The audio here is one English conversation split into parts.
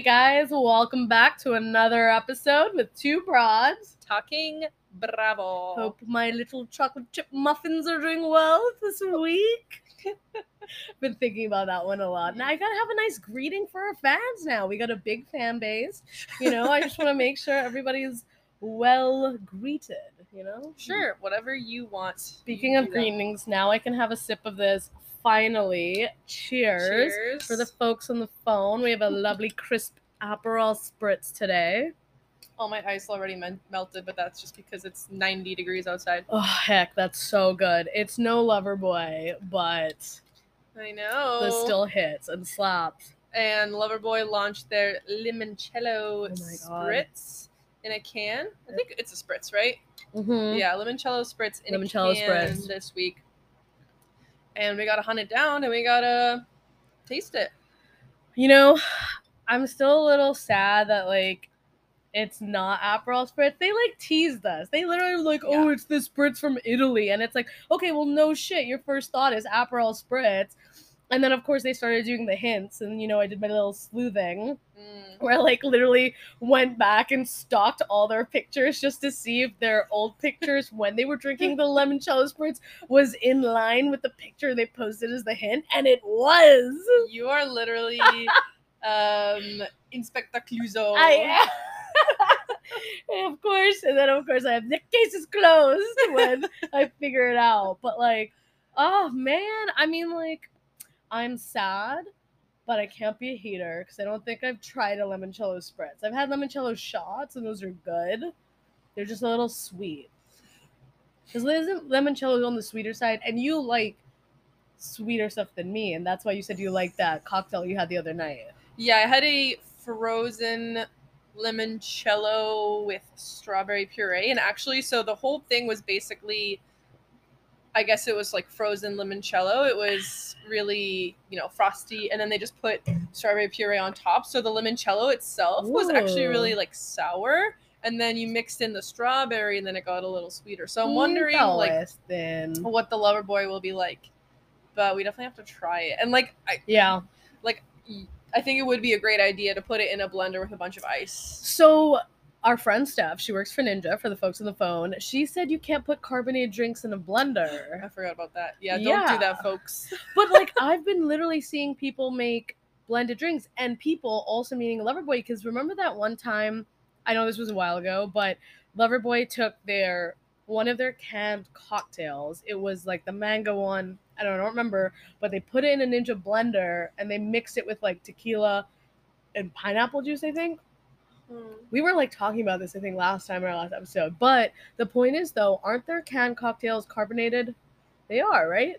Hey guys, welcome back to another episode with two broads. Talking Bravo. Hope my little chocolate chip muffins are doing well this week. Been thinking about that one a lot. Now I gotta have a nice greeting for our fans now. We got a big fan base. You know, I just want to make sure everybody's well greeted, you know? Sure, whatever you want. Speaking you of greetings, now I can have a sip of this. Finally, cheers. Cheers. For the folks on the phone, we have a lovely crisp Aperol spritz today. Oh, my ice already men- melted, but that's just because it's 90 degrees outside. Oh heck, that's so good. It's no lover boy, but I know. this still hits and slaps. And Loverboy launched their limoncello Oh spritz in a can. I think it's a spritz, right? Mm-hmm. Yeah, limoncello spritz in Limoncello a can spritz. this week. And we gotta hunt it down and we gotta taste it. You know, I'm still a little sad that like it's not Aperol spritz. They like teased us. They literally were like, "Oh, Yeah. it's the spritz from Italy," and it's like, okay, well, no shit. Your first thought is Aperol spritz, and then of course they started doing the hints, and you know, I did my little sleuthing. Mm. where I like literally went back and stalked all their pictures just to see if their old pictures when they were drinking the limoncello spritz was in line with the picture they posted as the hint, and it was. You are literally um Inspector Clouseau. I And of course, and then of course I have the case is closed when I figure it out. But like, oh man, I mean like, I'm sad, but I can't be a hater because I don't think I've tried a limoncello spritz. I've had limoncello shots and those are good. They're just a little sweet. Because isn't limoncello on the sweeter side, and you like sweeter stuff than me, and that's why you said you liked that cocktail you had the other night. Yeah, I had a frozen limoncello with strawberry puree. And actually, so the whole thing was basically, I guess it was like frozen limoncello. It was really, you know, frosty. And then they just put strawberry puree on top. So the limoncello itself was actually really like sour. And then you mixed in the strawberry and then it got a little sweeter. So I'm Mm, wondering, like, then. what the lover boy will be like. But we definitely have to try it. And like, I, Yeah. like I think it would be a great idea to put it in a blender with a bunch of ice. So our friend Steph, she works for Ninja for the folks on the phone. She said you can't put carbonated drinks in a blender. I forgot about that. Yeah, don't Yeah. do that, folks. But like I've been literally seeing people make blended drinks and people also meaning Loverboy because remember that one time I know this was a while ago, but Loverboy took their one of their canned cocktails. It was like the mango one. I don't, I don't remember, but they put it in a Ninja blender and they mixed it with like tequila and pineapple juice, I think. We were like talking about this, I think, last time in our last episode. But the point is, though, aren't there canned cocktails carbonated? They are, right?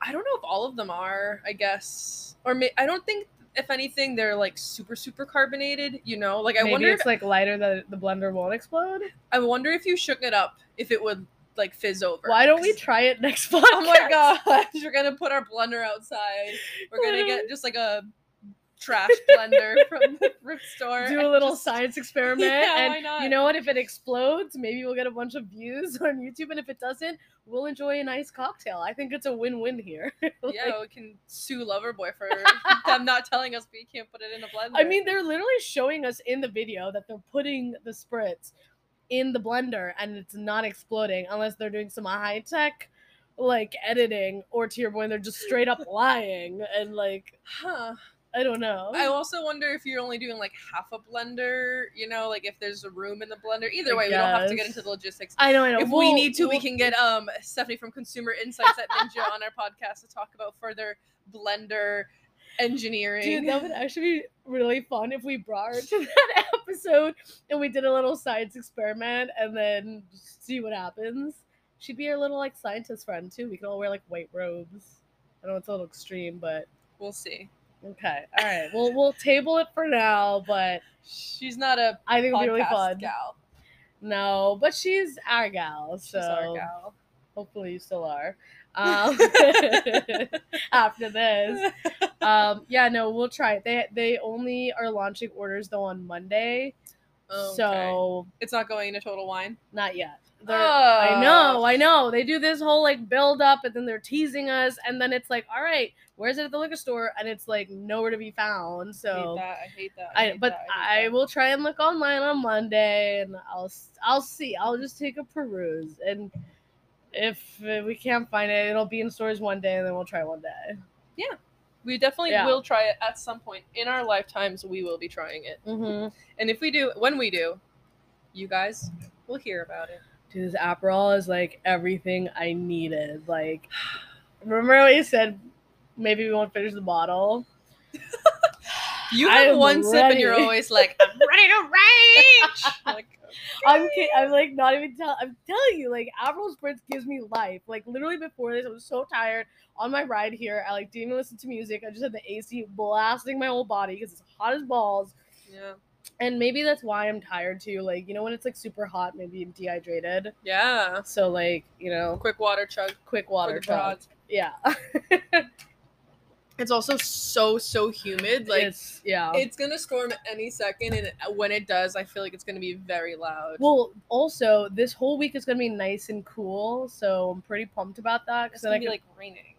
I don't know if all of them are. I guess, or may- I don't think. If anything, they're like super super carbonated. You know, like I Maybe wonder. it's If, like lighter that the blender won't explode. I wonder if you shook it up, if it would like fizz over. Why don't we try it next podcast? Oh my gosh, we're gonna put our blender outside. We're gonna get just like a trash blender from the thrift store. Do a little just- science experiment, Yeah, and you know what? If it explodes, maybe we'll get a bunch of views on YouTube, and if it doesn't, we'll enjoy a nice cocktail. I think it's a win-win here. Like, Yeah, we can sue Loverboy for them not telling us we can't put it in a blender. I mean, they're literally showing us in the video that they're putting the spritz in the blender and it's not exploding unless they're doing some high tech like editing or to your point they're just straight up lying and like huh. I don't know. I also wonder if you're only doing like half a blender, you know, like if there's a room in the blender. Either I way, we don't have to get into the logistics. I know, I know. If we We'll- need to, we we'll- can get um Stephanie from Consumer Insights at Ninja on our podcast to talk about further blender engineering. Dude, that would actually be really fun if we brought her to that episode and we did a little science experiment and then see what happens. She'd be our little like scientist friend too. We can all wear like white robes. I know it's a little extreme, but we'll see. Okay. All right. We'll we'll table it for now, but She's not a I think it'll be really fun. gal. No, but she's our gal, so She's our gal. hopefully you still are. Um, after this, um, yeah, no, we'll try it. They they only are launching orders though on Monday, Okay. so it's not going to total wine. not yet. They're, I know, I know. They do this whole like build up, and then they're teasing us, and then it's like, all right, where's it at the liquor store? And it's like nowhere to be found. So I hate that. I hate that. I, hate but that, I, hate that. will try and look online on Monday, and I'll I'll see. I'll just take a peruse, and if we can't find it, it'll be in stores one day, and then we'll try one day. Yeah. We definitely Yeah. will try it at some point in our lifetimes. We will be trying it, Mm-hmm. and if we do, when we do, you guys will hear about it. Dude, this Aperol is like everything I needed. Like, remember what you said? Maybe we won't finish the bottle. You have one sip, and you're always like, "I'm ready to rage." like, I'm I'm like not even tell. I'm telling you, like Aperol Spritz gives me life. Like literally before this, I was so tired on my ride here. I like didn't even listen to music. I just had the AC blasting my whole body because it's hot as balls. yeah, And maybe that's why I'm tired too. Like you know when it's like super hot, maybe I'm dehydrated. yeah. So like you know, Quick water chug. quick water chug. broads. Yeah, It's also so so humid. Like it's yeah. it's gonna storm any second, and when it does, I feel like it's gonna be very loud. Well, also this whole week is gonna be nice and cool, so I'm pretty pumped about that. it's Cause then gonna I be could, like raining.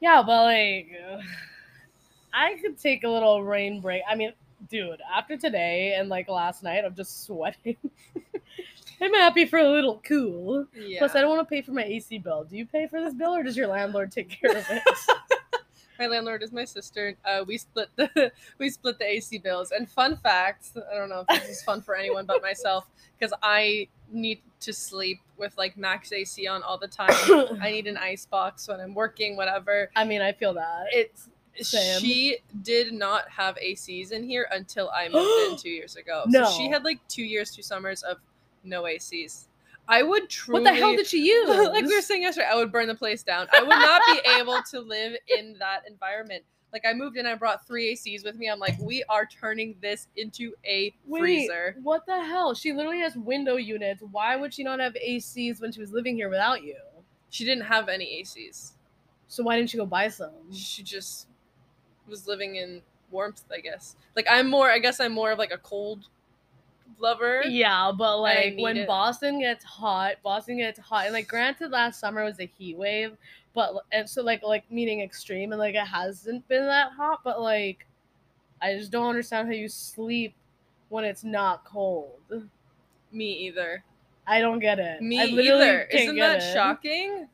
yeah, but like, I could take a little rain break. I mean, dude, after today and like last night, I'm just sweating. I'm happy for a little cool. Yeah. Plus, I don't want to pay for my AC bill. Do you pay for this bill, or does your landlord take care of it? My landlord is my sister. Uh, we split the we split the AC bills. And fun fact, I don't know if this is fun for anyone but myself, because I need to sleep with like max AC on all the time. I need an ice box when I'm working, whatever. I mean, I feel that. It's Same. she did not have ACs in here until I moved in two years ago. No. So she had like two years, two summers of no ACs. I would truly what the hell did she use? like we were saying yesterday, I would burn the place down. I would not be able to live in that environment. Like I moved in, I brought three ACs with me. I'm like, we are turning this into a Wait, freezer. what the hell? She literally has window units. Why would she not have ACs when she was living here without you? She didn't have any ACs. So why didn't she go buy some? She just was living in warmth, I guess. Like I'm more, I guess I'm more of like a cold lover. Yeah, but like when it. Boston gets hot, Boston gets hot, and like granted, last summer was a heat wave, but and so like like meaning extreme, and like it hasn't been that hot, but like I just don't understand how you sleep when it's not cold. Me either. I don't get it. Me either. Isn't that it. shocking?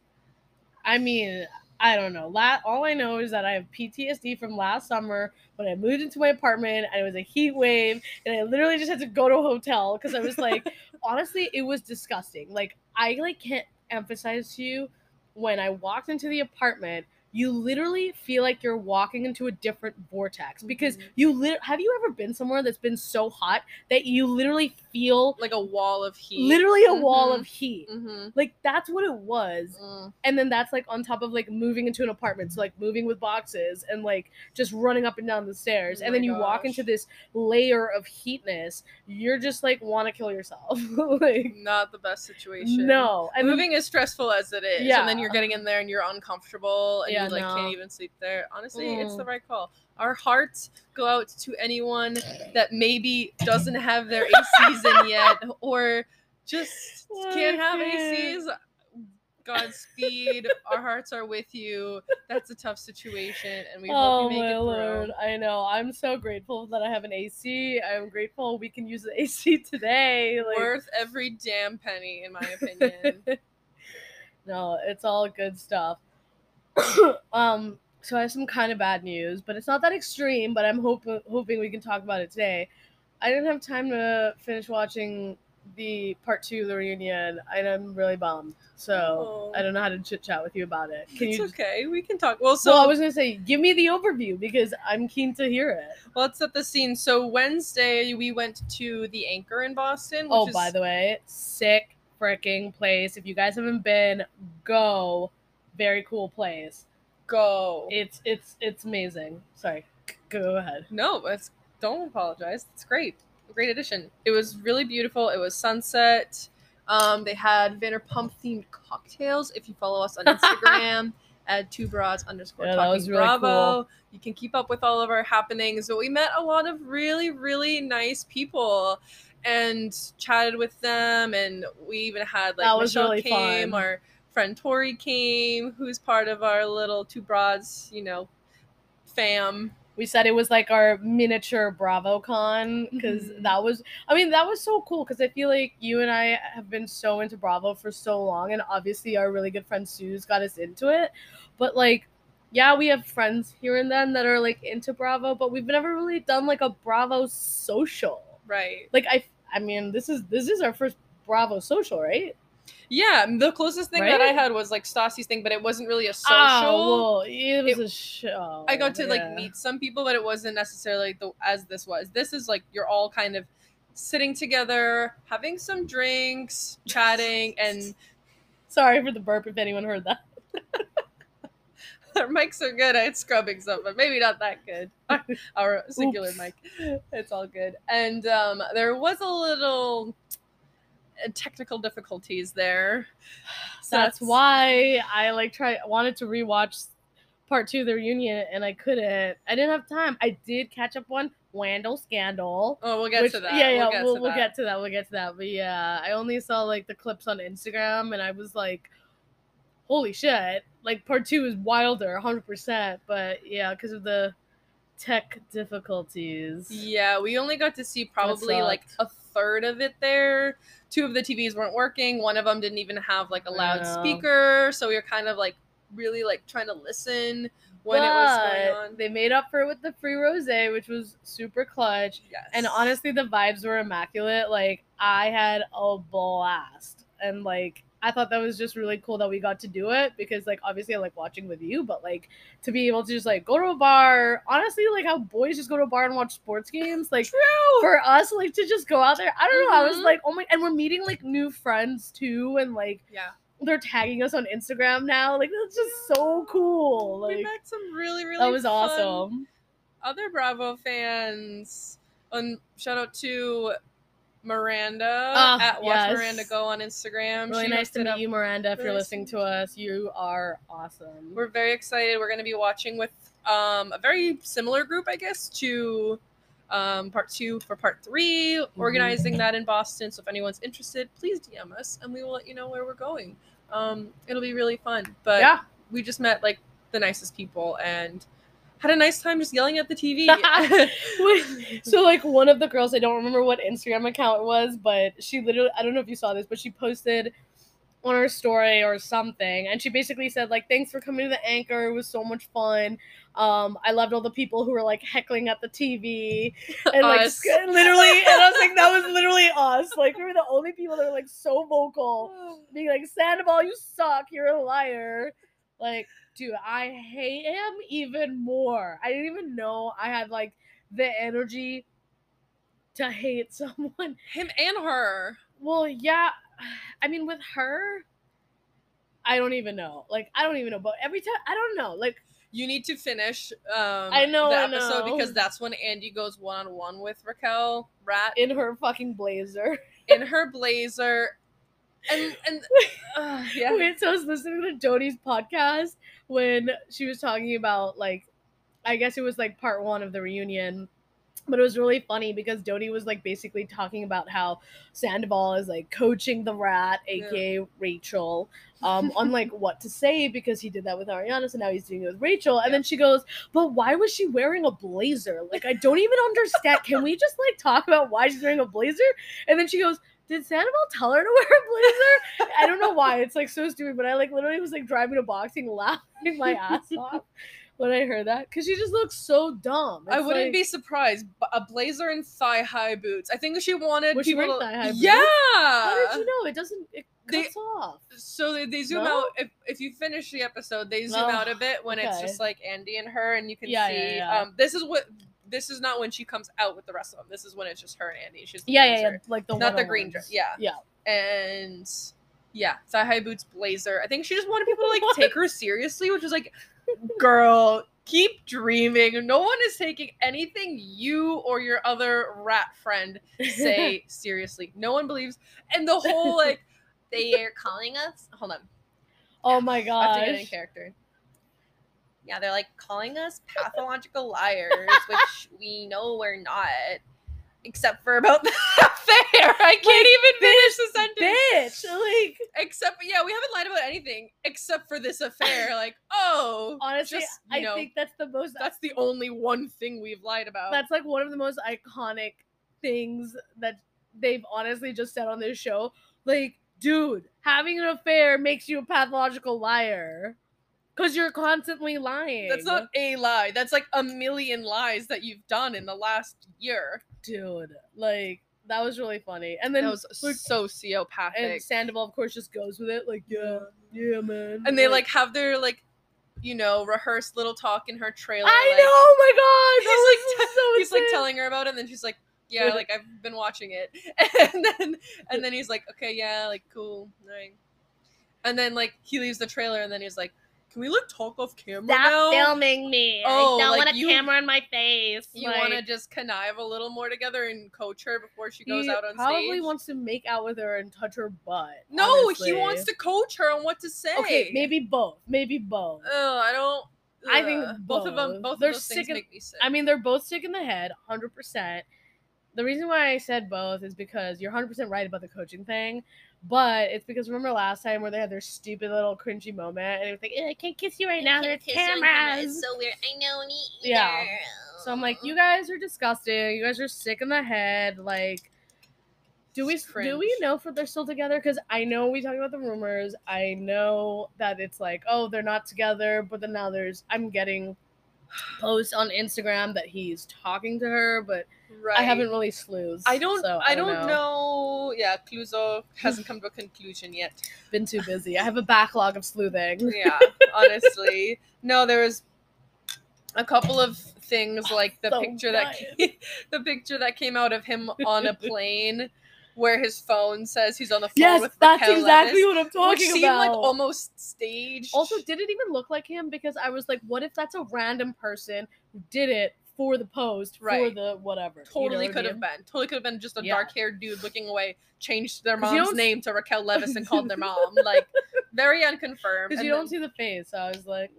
I mean, I don't know. La- all I know is that I have PTSD from last summer when I moved into my apartment and it was a heat wave and I literally just had to go to a hotel because I was like, honestly, it was disgusting. Like I like can't emphasize to you when I walked into the apartment, you literally feel like you're walking into a different vortex because Mhm. you lit- have you ever been somewhere that's been so hot that you literally feel Like a wall of heat. literally a wall Mhm. of heat. Mm-hmm. Like that's what it was and then that's like on top of like moving into an apartment so like moving with boxes and like just running up and down the stairs Oh and then you walk into this layer of heatness you're just like want to kill yourself like Not the best situation. no and then- moving as stressful as it is, Yeah. and then you're getting in there and you're uncomfortable and Yeah, you like no. can't even sleep there. Honestly, it's Mm. the right call. Our hearts go out to anyone that maybe doesn't have their ACs in yet, or just can't have. ACs. Godspeed. Our hearts are with you. That's a tough situation, and we Oh hope you make my it lord! I know. I'm so grateful that I have an AC. I'm grateful we can use the AC today. Like, Worth every damn penny, in my opinion. no, it's all good stuff. um, so I have some kind of bad news, but it's not that extreme. But I'm hoping hoping we can talk about it today. I didn't have time to finish watching the part two of the reunion, and I'm really bummed. So Oh. I don't know how to chit chat with you about it. Can it's you? okay. We can talk. Well, so so I was gonna say, give me the overview because I'm keen to hear it. Well, let's set the scene. So Wednesday we went to the Anchor in Boston. Which Oh, is, by the way, sick freaking place. If you guys haven't been, go. Very cool place. go. It's it's it's amazing. Sorry, go ahead. no, it's don't apologize. It's great. Great addition. It was really beautiful. It was sunset. Um, they had Vanderpump themed cocktails. If you follow us on Instagram, at two broads underscore Yeah, talking really bravo. cool. You can keep up with all of our happenings. But we met a lot of really, really nice people and chatted with them. And we even had like That Michelle really came, fun. our friend Tori came, who's part of our little two broads, you know, fam. we said it was like our miniature BravoCon because Mhm. that was I mean that was so cool because I feel like you and I have been so into Bravo for so long and obviously our really good friend Sue's got us into it but like yeah we have friends here and then that are like into Bravo but we've never really done like a Bravo social Right. like I I mean this is this is our first Bravo social right Yeah, the closest thing that I had was like Stassi's thing, but it wasn't really a social. oh, well, it was It- a show I got to like meet some people, but it wasn't necessarily the as this was. This is like you're all kind of sitting together, having some drinks, chatting, and sorry for the burp if anyone heard that our mics are good at scrubbing some, but maybe not that good. Our singular mic, it's all good. And um, there was a little Uh, technical difficulties there. So that's why I like try wanted to rewatch part two of the reunion and I couldn't. I didn't have time. I did catch up one Randall Scandal. Oh, we'll get which- to that. Yeah, yeah, we'll get we'll, to we'll that. get to that. We'll get to that. But yeah, I only saw like the clips on Instagram and I was like, holy shit. Like part two is wilder, 100%. But yeah, because of the tech difficulties. Yeah, we only got to see probably like a. third of it there. Two of the TVs weren't working. One of them didn't even have like a loudspeaker, so we were kind of like really like trying to listen when it was going But on. They made up for it with the free rose, which was super clutch. Yes. And honestly, the vibes were immaculate. Like I had a blast, and like I thought that was just really cool that we got to do it because like obviously I like watching with you, but like to be able to just like go to a bar. Honestly, like how boys just go to a bar and watch sports games. Like true. for us, like to just go out there. I don't know. I was Mhm. like, oh my, and we're meeting like new friends too, and like yeah, they're tagging us on Instagram now. Like that's just so cool. we met some really really that was awesome. Other Bravo fans. And shout out to Miranda Ah, at Watch yes. Miranda Go on Instagram. Really She nice to meet you, Miranda. If you're listening to us, you are awesome. We're very excited. We're going to be watching with um, a very similar group, I guess, to um, part two for part 3 Mm-hmm. organizing that in Boston. So if anyone's interested, please DM us and we will let you know where we're going. Um, it'll be really fun. But yeah. we just met like the nicest people and had a nice time just yelling at the TV. so like one of the girls, I don't remember what Instagram account it was, but she literally I don't know if you saw this, but she posted on her story or something, and she basically said like, "Thanks for coming to the anchor. It was so much fun. Um, I loved all the people who were like heckling at the TV and like Us. literally." And I was like, "That was literally us. Like we were the only people that were like so vocal." being like, Sandoval, you suck, you're a liar. Like, dude, I hate him even more. I didn't even know I had like the energy to hate someone. Him and her. Well, yeah, I mean, with her, I don't even know. Like, I don't even know. But every time, I don't know. Like, You need to finish um, I know, the episode know. because that's when Andy goes one on one with Raquel Rat in her fucking blazer. in her blazer. And and uh, yeah. Wait, so I was listening to Dodie's podcast when she was talking about like, I guess it was like part one of the reunion, but it was really funny because Dodie was like basically talking about how Sandoval is like coaching the rat, Yeah. aka Rachel, um, on like what to say because he did that with Ariana, so now he's doing it with Rachel. And Yeah. then she goes, "But why was she wearing a blazer? Like, I don't even understand. Can we just like talk about why she's wearing a blazer?" And then she goes. Did Sandoval tell her to wear a blazer? I don't know why. It's like so stupid, but I like literally was like driving to boxing laughing my ass off when I heard that because she just looks so dumb. I wouldn't like- be surprised. but A blazer and thigh high boots. I think she wanted Was people. wearing to- thigh-high boots? yeah. How did you know? It doesn't. It They- cuts off. So they, they zoom No? out. If if you finish the episode, they zoom Oh, out a bit when it's just like Andy and her, and you can Yeah, see. yeah, yeah. Um, this is what. This is not when she comes out with the rest of them. This is when it's just her and Andy. She's the Yeah, yeah, yeah. Like the Not the green dress. Yeah. Yeah. and yeah, thigh high boots, blazer. I think she just wanted people to like take her seriously, which is like, girl, keep dreaming. No one is taking anything you or your other rat friend say seriously. No one believes, and the whole like they are calling us. Hold on, oh my I have to get in gosh. character. Yeah, they're like calling us pathological liars, which we know we're not. Except for about the affair. I can't even finish the sentence. Bitch, like Except, yeah, we haven't lied about anything except for this affair. Like, oh, honestly, just, I know, think that's the most. that's the only one thing we've lied about. that's like one of the most iconic things that they've honestly just said on this show. Like, dude, having an affair makes you a pathological liar because you're constantly lying. That's not a lie. That's like a million lies that you've done in the last year. dude. Like that was really funny. And then that was like, sociopathic. and And, Sandoval, of course, just goes with it. Like, yeah, yeah, man. And they like have their like, you know, rehearsed little talk in her trailer. I like, know. Oh my god, that He's was like, so he's like telling her about it, and then she's like, "Yeah, Yeah. like I've been watching it," and then and then he's like, "Okay, yeah, like cool, right." And then like he leaves the trailer, and then he's like, "Can we like talk off camera now?" filming me. Oh, I don't like want a you- camera in my face. You Like, want to just connive a little more together and coach her before she goes out on probably stage. Probably wants to make out with her and touch her butt. no, honestly. he wants to coach her on what to say. Okay, maybe both. Maybe both. Ugh, I don't. I think ugh. both of them. both. Both They're of those things sick make me sick. I mean, they're both sick in the head, hundred percent. The reason why I said both is because you're hundred percent right about the coaching thing, but it's because remember last time where they had their stupid little cringy moment and it was like, "Eh, I can't kiss you right now. There's cameras. so weird. I know me. Yeah. So I'm like, you guys are disgusting. You guys are sick in the head. Like, do we do we know if they're still together? Because I know we talk about the rumors. I know that it's like, oh, they're not together. But then now there's I'm getting posts on Instagram that he's talking to her, but Right. I haven't really sleuthed. I don't. so I, don't know. Yeah, Clouseau hasn't come to a conclusion yet. Been too busy. I have a backlog of sleuthing. Yeah, honestly, no. There was a couple of things ah, like the So picture that came, the picture that came out of him on a plane where his phone says he's on the phone Yes, with that's Raquel exactly what I'm talking which seemed about. like almost staged. Also, did it even look like him? Because I was like, what if that's a random person who did it for the post, right. for the whatever? you know Totally could have been. Totally could have been just a Yeah. dark haired dude looking away, changed their mom's name to Raquel Leviss and called their mom. Like, very unconfirmed. Because you don't see the face. So I was like, mm,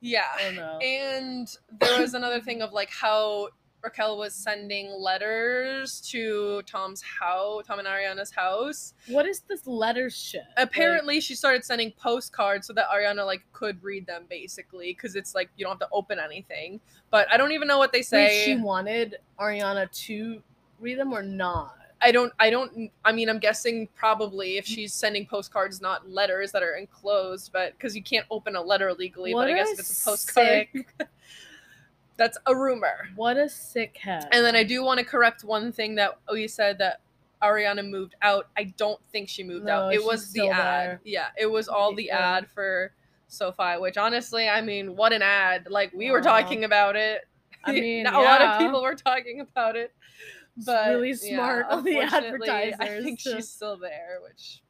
Yeah. I don't know. And there was another thing of like how Raquel was sending letters to Tom's house, Tom and Ariana's house. What is this letter shit? Apparently, she started sending postcards so that Ariana like could read them, basically, because it's like you don't have to open anything. But I don't even know what they Like, say. she wanted Ariana to read them or not? I don't. I don't. I mean, I'm guessing probably if she's sending postcards, not letters that are enclosed, but because you can't open a letter legally. What but I guess if it's a postcard, that's a rumor. What a sick head. And then I do want to correct one thing that we said that Ariana moved out. I don't think she moved No, out. It was the ad. there. Yeah, it was all the Yeah. ad for SoFi, which honestly, I mean, what an ad. Like we were talking about it. I mean, a lot of people were talking about it. It's But really yeah, smart on the unfortunately, I think to- she's still there, which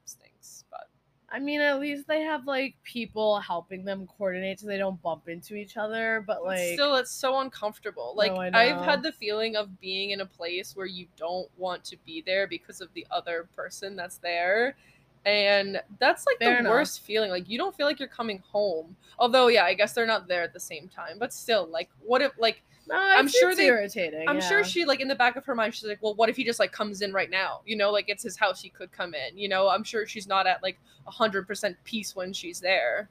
I mean, at least they have like people helping them coordinate so they don't bump into each other. But like, still, it's so uncomfortable. Like No, I've had the feeling of being in a place where you don't want to be there because of the other person that's there. And that's like Fair the enough. worst feeling. Like you don't feel like you're coming home. Although, yeah, I guess they're not there at the same time. But still, like, what if like no, I'm sure they- irritating. I'm sure she like in the back of her mind she's like, well, what if he just like comes in right now? You know, like it's his house, he could come in. You know, I'm sure she's not at like hundred percent peace when she's there,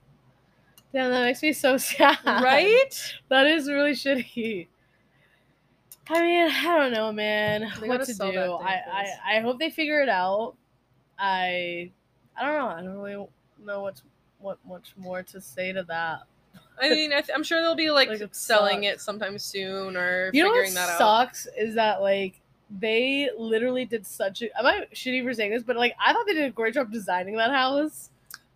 Damn, that makes me so sad. right? That is really shitty. I mean, I don't know, man. They what gotta do? sell that thing I, I. I hope they figure it out. I I don't know. I don't really know what's what much more to say to that. I mean, I th- I'm sure they'll be like, Like, it selling sucks. it sometime soon or You know figuring what that out. sucks is that like they literally did such a. Am I shitty for saying this? But like I thought they did a great job designing that house.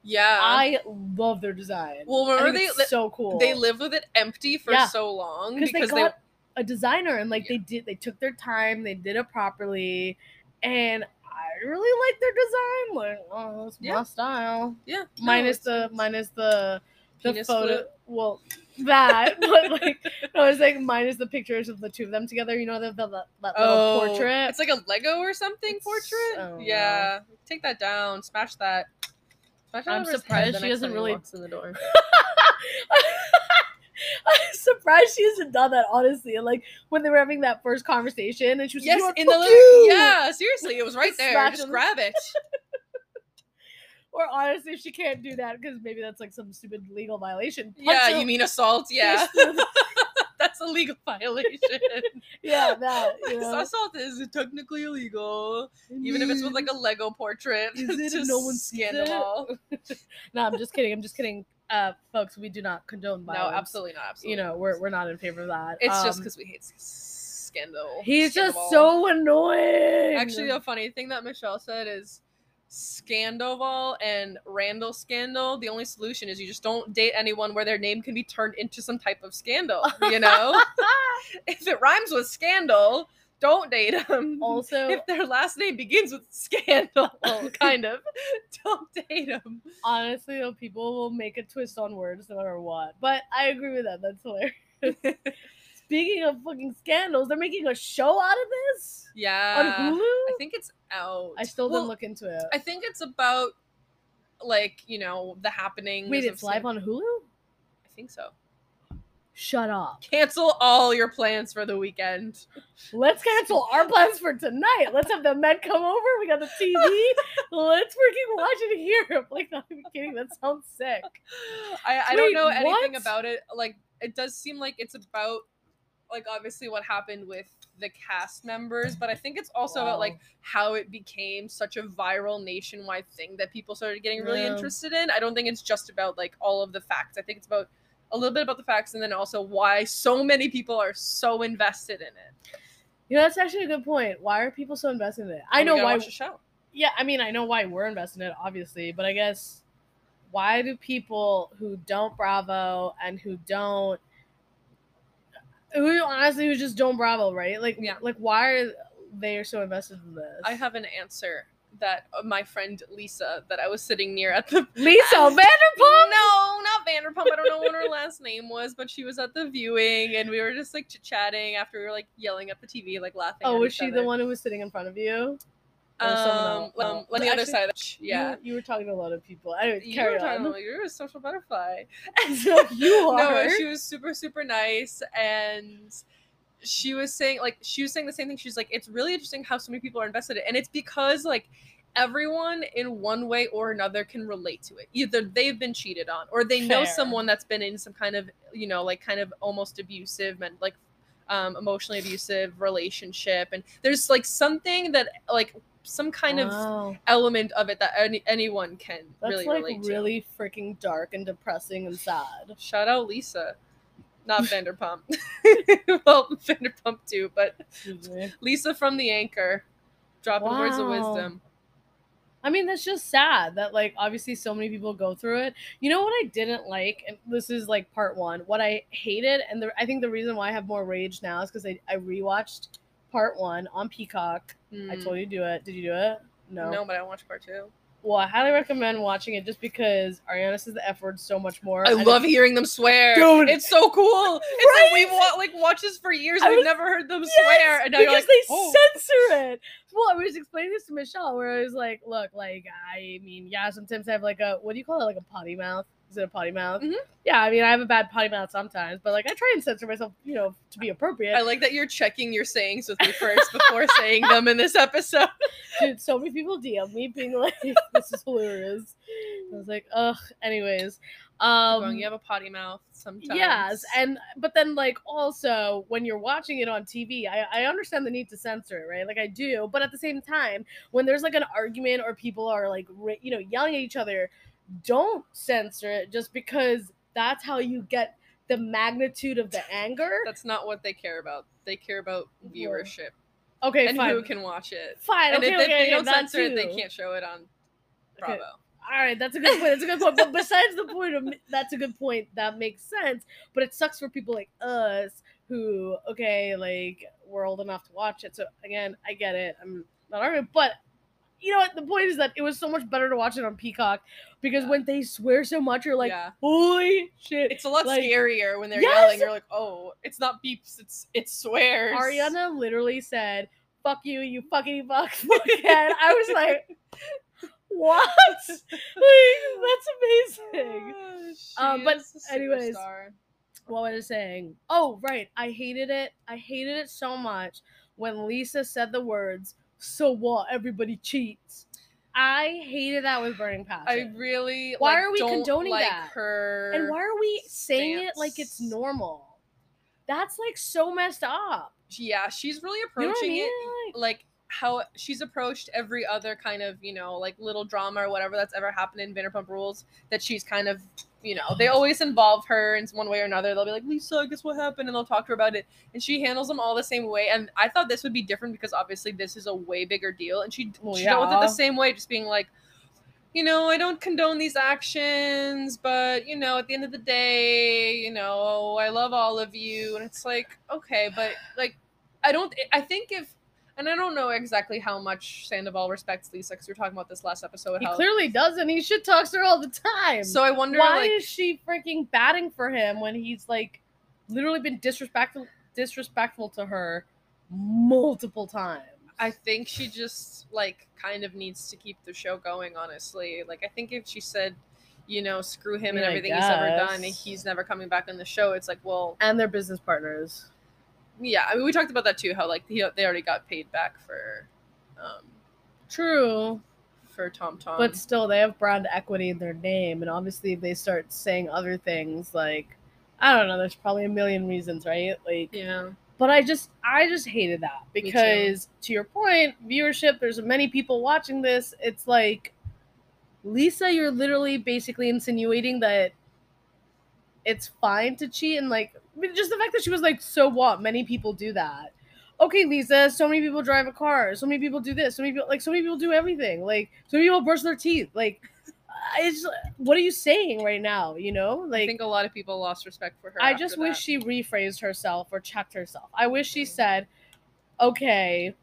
Yeah. I love their design. well, remember they it's so cool. they lived with it empty for Yeah. so long because they got a designer and like Yeah. they did they took their time they did it properly and i really like their design like oh it's Yeah. my style yeah no, minus it's- the minus the the penis photo flip. well that but like no it's like minus the pictures of the two of them together you know the, the, the that little Oh, portrait It's like a Lego or something portrait. don't Yeah, take that down. Smash that. Smash I'm over his head surprised she doesn't really- walks in the door. I'm surprised she hasn't done that, honestly. Like when they were having that first conversation and she was Yes, like, in the! Yeah, seriously, it was right there. Smash Just grab it. Or honestly, if she can't do that because maybe that's like some stupid legal violation. punch Yeah, her you mean assault? Yeah, fist through the- that's a legal violation. yeah, that. You know? Assault is technically illegal, even if it's with like a Lego portrait. Is it no one sees scan it? all. no, I'm just kidding. I'm just kidding. Uh, folks, we do not condone No, violence. absolutely not. Absolutely. You know, we're we're not in favor of that. it's just Um, because we hate scandal. he's just so annoying. Actually, the funny thing that Michelle said is Scandoval and Randall Scandal. The only solution is you just don't date anyone where their name can be turned into some type of scandal. You know, if it rhymes with scandal, don't date them. also, if their last name begins with scandal, oh. kind of, don't date them. honestly, though, people will make a twist on words no matter what. But I agree with that. That's hilarious. Speaking of fucking scandals, they're making a show out of this Yeah, on Hulu. I think it's out. I still Well, didn't look into it. I think it's about like you know the happenings. Wait, it's live on Hulu? I think so. Shut up. Cancel all your plans for the weekend. Let's cancel our plans for tonight. Let's have the men come over. We got the TV. Let's freaking watch it here. I'm like, not even kidding. That sounds sick. I, I don't know anything what? about it. Like it does seem like it's about like obviously what happened with the cast members, but I think it's also about like how it became such a viral nationwide thing that people started getting really Yeah. interested in. I don't think it's just about like all of the facts. I think it's about a little bit about the facts and then also why so many people are so invested in it. You know, that's actually a good point. Why are people so invested in it? I And know why. Watch the show. Yeah, I mean, I know why we're invested in it, obviously, but I guess why do people who don't Bravo and who don't, who honestly who just don't Bravo, right? Like, Yeah. like why are they so invested in this? I have an answer that uh, my friend Lisa that I was sitting near at the Lisa Vanderpump. No, not Vanderpump. I don't know what her last name was, but she was at the viewing and we were just like chit chatting after we were like yelling at the TV, like laughing. Oh, was she other. the one who was sitting in front of you? Or Um, um, Oh. on the other Actually, side of the yeah. You, you were talking to a lot of people. Anyway, You carry were talking on. about you're a social butterfly. So you No, she was super, super nice and she was saying like she was saying the same thing. She's like, it's really interesting how so many people are invested in it. And it's because like everyone in one way or another can relate to it. Either they've been cheated on or they know someone that's been in some kind of, you know, like kind of almost abusive and like um emotionally abusive relationship and there's like something that like some kind of element of it that any, anyone can That's really like relate to. really freaking dark and depressing and sad. Shout out Lisa. Not Vanderpump. well, Vanderpump too, but Lisa from the anchor. Dropping words of wisdom. I mean, that's just sad that like obviously so many people go through it. You know what I didn't like, and this is like part one. What I hated, and the, I think the reason why I have more rage now is because I, I rewatched part one on Peacock. I hmm. told you to do it. Did you do it? No. No, but I watched part two. Well, I highly recommend watching it just because Ariana says the F word so much more. I and love hearing them swear. Dude. it's so cool. It's like we've wa- like watched this for years. I We've was- never heard them Yes, swear, and now because you're like, they oh. censor it. Well, I was explaining this to Michelle, where I was like, "Look, like, I mean, yeah, sometimes I have like a what do you call it, like a potty mouth? A potty mouth? Mhm. Yeah, I mean, I have a bad potty mouth sometimes, but like, I try and censor myself, you know, to be appropriate. I like that you're checking your sayings with me first before saying them in this episode. Dude, so many people DM me being like, "This is hilarious." I was like, "Ugh." Anyways, um, you have a potty mouth sometimes. Yes, and but then like also when you're watching it on TV, I, I understand the need to censor it, right? Like I do, but at the same time, when there's like an argument or people are like ri- you know yelling at each other, don't censor it just because that's how you get the magnitude of the anger. that's not what they care about. They care about viewership Okay, and fine, who can watch it. fine. And okay, if, okay, if they okay, don't censor it, they can't show it on Okay. Bravo. All right, that's a good point. That's a good point. But besides the point of that's a good point. That makes sense. But it sucks for people like us who, okay, like we're old enough to watch it. So again, I get it. I'm not arguing, but you know what? The point is that it was so much better to watch it on Peacock because Yeah. when they swear so much, you're like, yeah. holy shit. It's a lot like- scarier when they're Yes! yelling. You're like, oh, it's not beeps, it's it swears. Ariana literally said, "Fuck you, you fucking fuck." And I was like, "What? like, that's amazing." Um, but anyways, what was I saying? Oh, right. I hated it. I hated it so much when Lisa said the words, "So what? Everybody cheats." I hated that with burning passion. I really Why like, are we don't condoning like that? her and why are we saying it like it's normal? That's like so messed up. yeah she's really You know I approaching mean? it like how she's approached every other kind of you know like little drama or whatever that's ever happened in Vanderpump Rules that she's kind of you know they always involve her in one way or another. They'll be like Lisa guess what happened? And they'll talk to her about it. And she handles them all the same way. And I thought this would be different because obviously this is a way bigger deal. And she Well, she dealt with it the same way just being like you know, I don't condone these actions, but you know, at the end of the day, you know, I love all of you. And it's like, okay, but like, I don't, I think if, and I don't know exactly how much Sandoval respects Lisa because we were talking about this last episode. he how, clearly doesn't. He shit talks to her all the time. so I wonder, why like, is she freaking batting for him when he's like literally been disrespectful disrespectful to her multiple times? I think she just like kind of needs to keep the show going, honestly. Like, I think if she said, you know, screw him and everything he's ever done, he's never coming back on the show. It's like, well, and they're business partners. Yeah, I mean, we talked about that too. How like he, they already got paid back for, um, True. for Tom Tom. but still they have brand equity in their name and obviously if they start saying other things like i don't know there's probably a million reasons right like yeah, but i just i just hated that because to your point viewership there's many people watching this it's like lisa you're literally basically insinuating that it's fine to cheat and like mean, just the fact that she was like so what? Many people do that. Okay lisa so many people drive a car. So many people do this. So many people like so many people do everything. Like so many people brush their teeth. Like it's what are you saying right now you know? Like I think a lot of people lost respect for her. I just wish that. she rephrased herself or checked herself. I wish she mm-hmm. said, okay,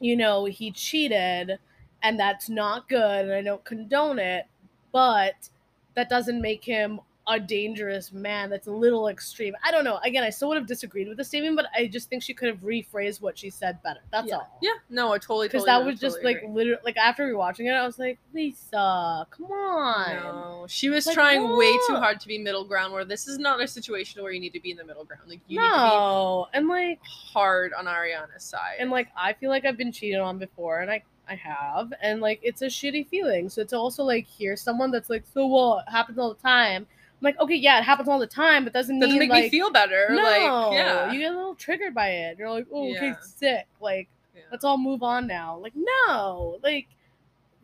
you know, he cheated and that's not good and I don't condone it, but that doesn't make him a dangerous man. That's a little extreme. I don't know. Again, I still would have disagreed with the statement, but I just think she could have rephrased what she said better. That's yeah. all. Yeah, no, I totally Because totally that was just like literally like after rewatching it, I was like, Lisa, come on. No, she was Like, trying way too hard to be middle ground. Where this is not a situation where you need to be in the middle ground. Like you need to no. And like hard on Ariana's side. and like I feel like I've been cheated on before, and I I have, and like it's a shitty feeling. So it's also like hear someone that's like, so what happens all the time. I'm like, okay, yeah, it happens all the time, but doesn't doesn't mean make like me feel better. no, like yeah, you get a little triggered by it. You're like, oh, okay, Yeah. sick. Like Yeah. let's all move on now. Like no, like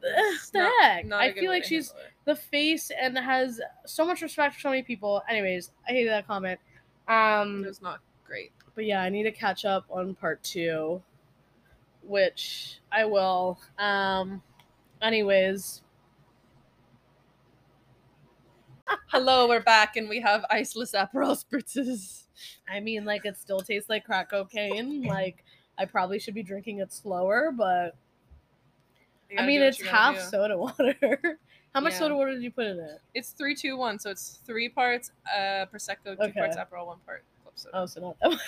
the heck. I feel like she's the face and has so much respect for so many people. Anyways, I hated that comment. Um, It was not great. but yeah, I need to catch up on part two, which I will. Um, anyways, Hello, we're back, and we have iceless Aperol spritzes. I mean, like it still tastes like crack cocaine. Like I probably should be drinking it slower, but I mean, it's half do. soda water. How much Yeah. soda water did you put in it? It's three, two, one. So it's three parts uh, prosecco, two Okay. parts Aperol, one part club soda. Oh, so not that much.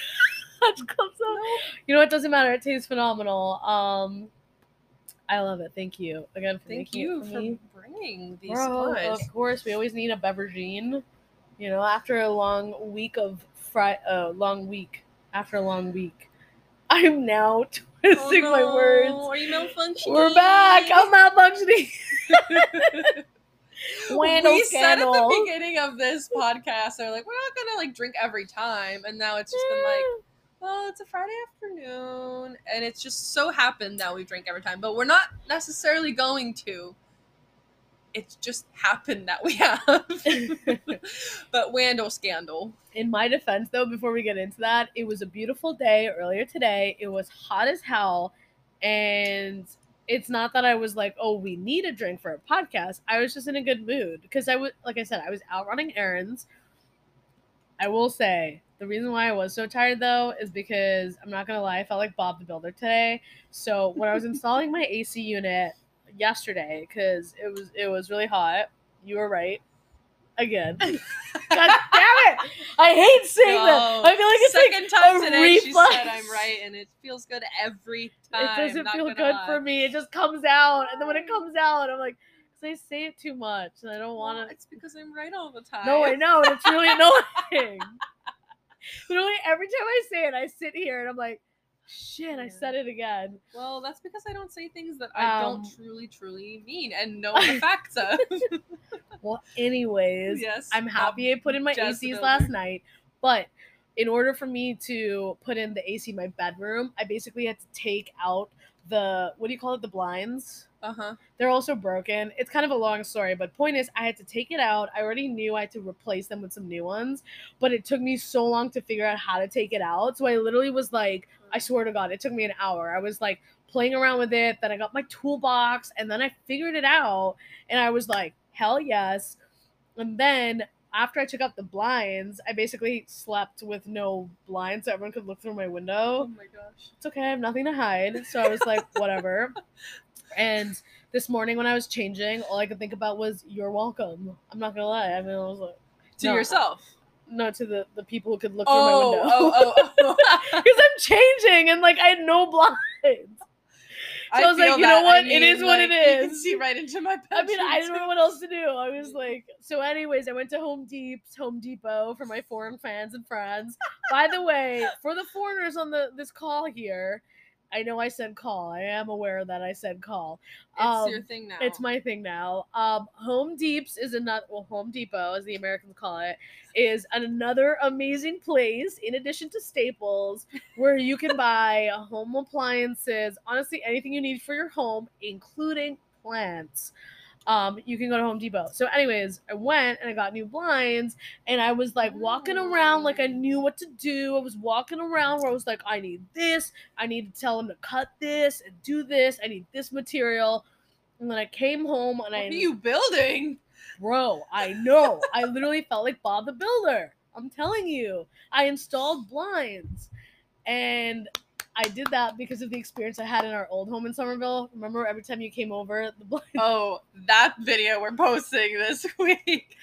That's close enough. You know what? Doesn't matter. It tastes phenomenal. Um, I love it. Thank you again for Thank you for me. bringing these Bro, of course, we always need a beveragine. You know, after a long week of fri- uh, long week, after a long week, I'm now twisting Oh, my words. Are you malfunctioning? We're back. I'm malfunctioning. Randall we said at the beginning of this podcast, they're like, we're not gonna like drink every time, and now it's just been like, well, it's a Friday afternoon, and it's just so happened that we drink every time, but we're not necessarily going to. It's just happened that we have. but Randall scandal. In my defense, though, before we get into that, it was a beautiful day earlier today. It was hot as hell. And it's not that I was like, oh, we need a drink for a podcast. I was just in a good mood because I was, like I said, I was out running errands. I will say, the reason why I was so tired, though, is because I'm not to lie, I felt like Bob the Builder today. So when I was installing my AC unit yesterday, because it was, it was really hot, you were right. Again. God damn it! I hate saying that. I feel like it's like second time a today she said I'm right, and it feels good every time. it doesn't feel good lie. for me. It just comes out, and then when it comes out, I'm like, because I say it too much, and I don't want Well, to. it's because I'm right all the time. No, I know, it's really annoying. Literally every time I say it, I sit here and I'm like, shit, I said it again. Well, that's because I don't say things that I Um, don't truly, truly mean and know the facts of. Well, anyways, yes. I'm happy I put in my ACs last night, but in order for me to put in the AC in my bedroom, I basically had to take out the what do you call it? The blinds. Uh huh. They're also broken. It's kind of a long story, but point is, I had to take it out. I already knew I had to replace them with some new ones, but it took me so long to figure out how to take it out. So I literally was like, I swear to God, it took me an hour. I was like playing around with it. Then I got my toolbox, and then I figured it out, and I was like, hell yes. And then after I took out the blinds, I basically slept with no blinds so everyone could look through my window Oh my gosh. it's okay. I have nothing to hide. So I was like, whatever. And this morning when I was changing, all I could think about was, you're welcome. I'm not going to lie. I mean, I was like, To No. yourself. no, to the, the people who could look through Oh, my window. oh, oh, oh. Because I'm changing and like I had no blinds. So I was like, you know what? I It is mean, what like, it You can see right into my. I mean, I didn't know what else to do. I was like, so, anyways, I went to Home Deep's Home Depot for my foreign fans and friends. By the way, for the foreigners on the this call here, I know I said call. I am aware that I said call. It's Um, your thing now. It's my thing now. Um, Home Deeps is another, well, Home Depot, as the Americans call it, is another amazing place, in addition to Staples, where you can buy home appliances, honestly, anything you need for your home, including plants. Um, you can go to Home Depot. So, anyways, I went and I got new blinds, and I was like walking around like I knew what to do. I was walking around where I was like, I need this, I need to tell them to cut this and do this, I need this material. And then I came home and What I are you building? bro, I know. I literally felt like Bob the Builder. I'm telling you. I installed blinds. And I did that because of the experience I had in our old home in Somerville. Remember every time you came over, the blinds Oh, that video we're posting this week.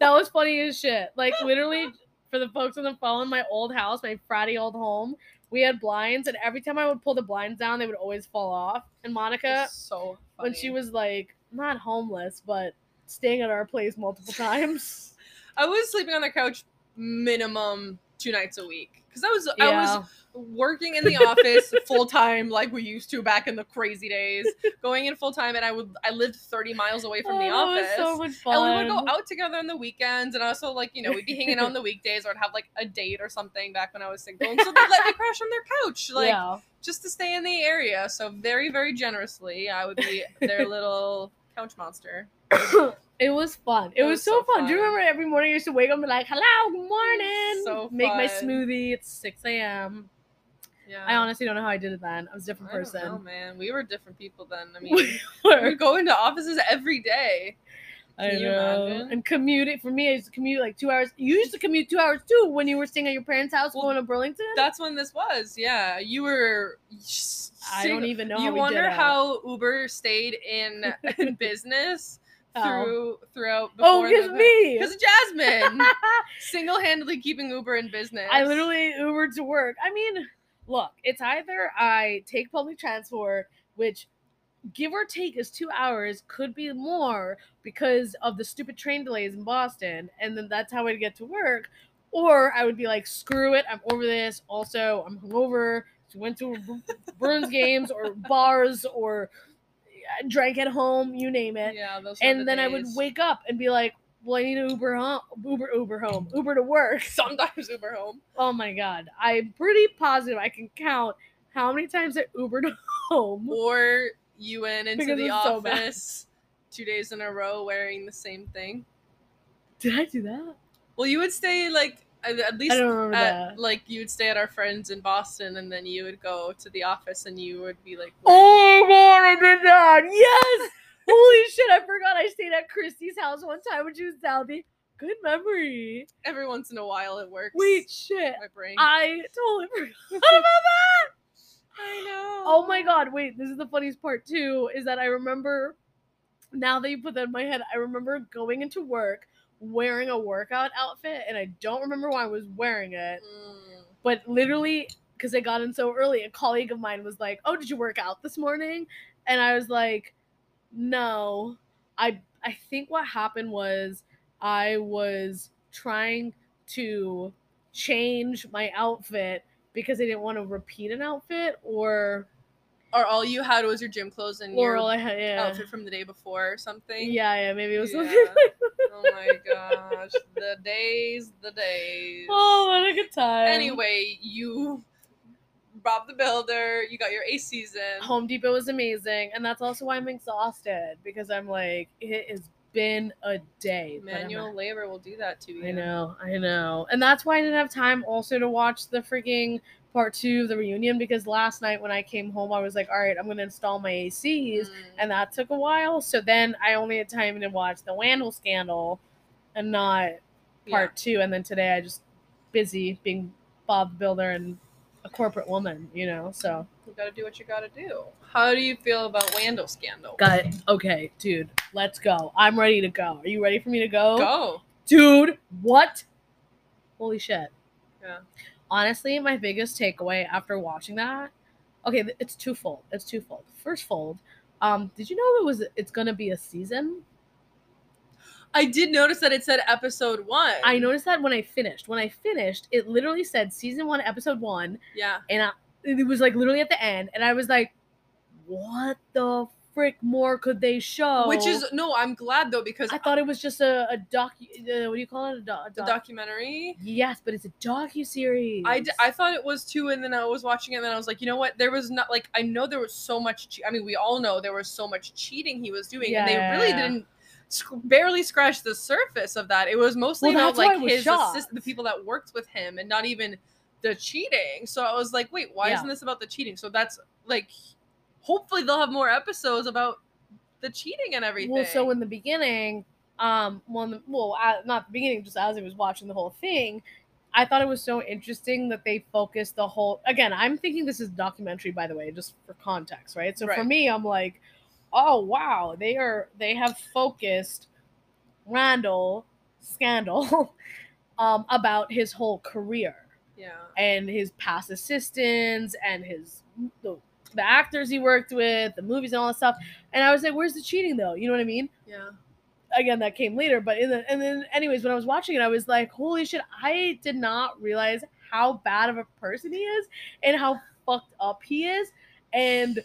that was funny as shit. Like literally for the folks on the phone, my old house, my fratty old home, we had blinds, and every time I would pull the blinds down, they would always fall off. And Monica, so when she was like not homeless, but staying at our place multiple times. I was sleeping on the couch minimum two nights a week because I was I was working in the office full time like we used to back in the crazy days, going in full time, and I would I lived thirty miles away from the Oh, that office. was so much fun. and we would go out together on the weekends, and also like you know we'd be hanging out on the weekdays, or I'd have like a date or something back when I was single, and so they'd let me crash on their couch, like yeah. just to stay in the area. So very very generously, I would be their little couch monster. it was fun. It, It was, was so, so fun. Do you remember every morning I used to wake up and be like, "Hello, good morning." So Make my smoothie. It's six a.m. Yeah, I honestly don't know how I did it then. I was a different I person. man. We were different people then. I mean, We we were. going to offices every day. I Can you know. imagine? And commuting for me, I used to commute like two hours. You used to commute two hours too when you were staying at your parents' house Well, going to Burlington. That's when this was. Yeah, you were. I don't even know. You we wonder how Uber stayed in in business through throughout. Oh, before because me. Because Jasmine single handedly keeping Uber in business. I literally Ubered to work. I mean, look, it's either I take public transport, which give or take is two hours, could be more because of the stupid train delays in Boston, and then that's how I'd get to work. Or I would be like, screw it, I'm over this. Also, I'm hungover. So went to Burns games or bars or uh, drank at home, you name it Yeah, those. were the and then I would wake up and be like, "Well, I need to Uber home, Uber, Uber home, Uber to work." sometimes Uber home. Oh my god, I'm pretty positive I can count how many times I Ubered home. Or you went into Because the it's so office two days in a row wearing the same thing. Did I do that? Well, you would stay like at least I don't remember at, like you would stay at our friends in Boston, and then you would go to the office, and you would be like, Oh god, I did that. Yes. Holy shit, I forgot I stayed at Christy's house one time when she was down. Good memory. every once in a while it works. Wait, shit. my brain. I totally forgot about that. I know. Oh my god, wait, this is the funniest part too, is that I remember now that you put that in my head, I remember going into work wearing a workout outfit and I don't remember why I was wearing it, Mm. but literally because I got in so early, a colleague of mine was like, "Oh, did you work out this morning?" And I was like, No. I I think what happened was I was trying to change my outfit because I didn't want to repeat an outfit or Or all you had was your gym clothes and your had yeah. outfit from the day before or something. Yeah, yeah, maybe it was something like that. Oh my gosh, the days, the days. Oh, what a good time. Anyway, you Rob the Builder, you got your A season. Home Depot was amazing, and that's also why I'm exhausted because I'm like, it has been a day. Manual labor will do that to you. I know, I know, and that's why I didn't have time also to watch the freaking part two of the reunion because last night when I came home, I was like, all right, I'm gonna install my ACs, Mm. and that took a while. So then I only had time to watch the Randall scandal, and not part two. And then today I just busy being Bob the Builder and a corporate woman, you know. So You gotta do what you gotta do. How do you feel about Randall scandal? got it. Okay, dude, let's go. I'm ready to go. Are you ready for me to go? Go. dude, what? Holy shit. Yeah. Honestly, my biggest takeaway after watching that, okay, it's twofold. It's twofold. First fold, um, did you know it was it's gonna be a season? I did notice that it said episode one. I noticed that when I finished. When I finished, it literally said season one, episode one, Yeah. and I, it was like literally at the end, and I was like, what the frick more could they show? Which is no, I'm glad though because I thought it was just a, a doc. Uh, what do you call it? A, do- a doc- documentary. Yes, but it's a docu series. I, d- I thought it was too, and then I was watching it, and then I was like, you know what? There was not like I know there was so much. Che- I mean, we all know there was so much cheating he was doing, and they Yeah, really yeah. didn't sc- barely scratched the surface of that. It was mostly Well, about that's why I like his assist, the people that worked with him, and not even the cheating. So I was like, wait, why Yeah. isn't this about the cheating? So that's like, hopefully they'll have more episodes about the cheating and everything. Well, so in the beginning, um, well, the, well, uh, not the beginning, just as I was watching the whole thing, I thought it was so interesting that they focused the whole. Again, I'm thinking this is documentary, by the way, just for context, right? So for me, I'm like, oh wow, they are they have focused Randall scandal um, about his whole career yeah, and his past assistants and his the, the actors he worked with, the movies and all that stuff. And I was like, where's the cheating though? You know what I mean? yeah. Again, that came later, but in the and then anyways, when I was watching it, I was like, holy shit, I did not realize how bad of a person he is and how fucked up he is. And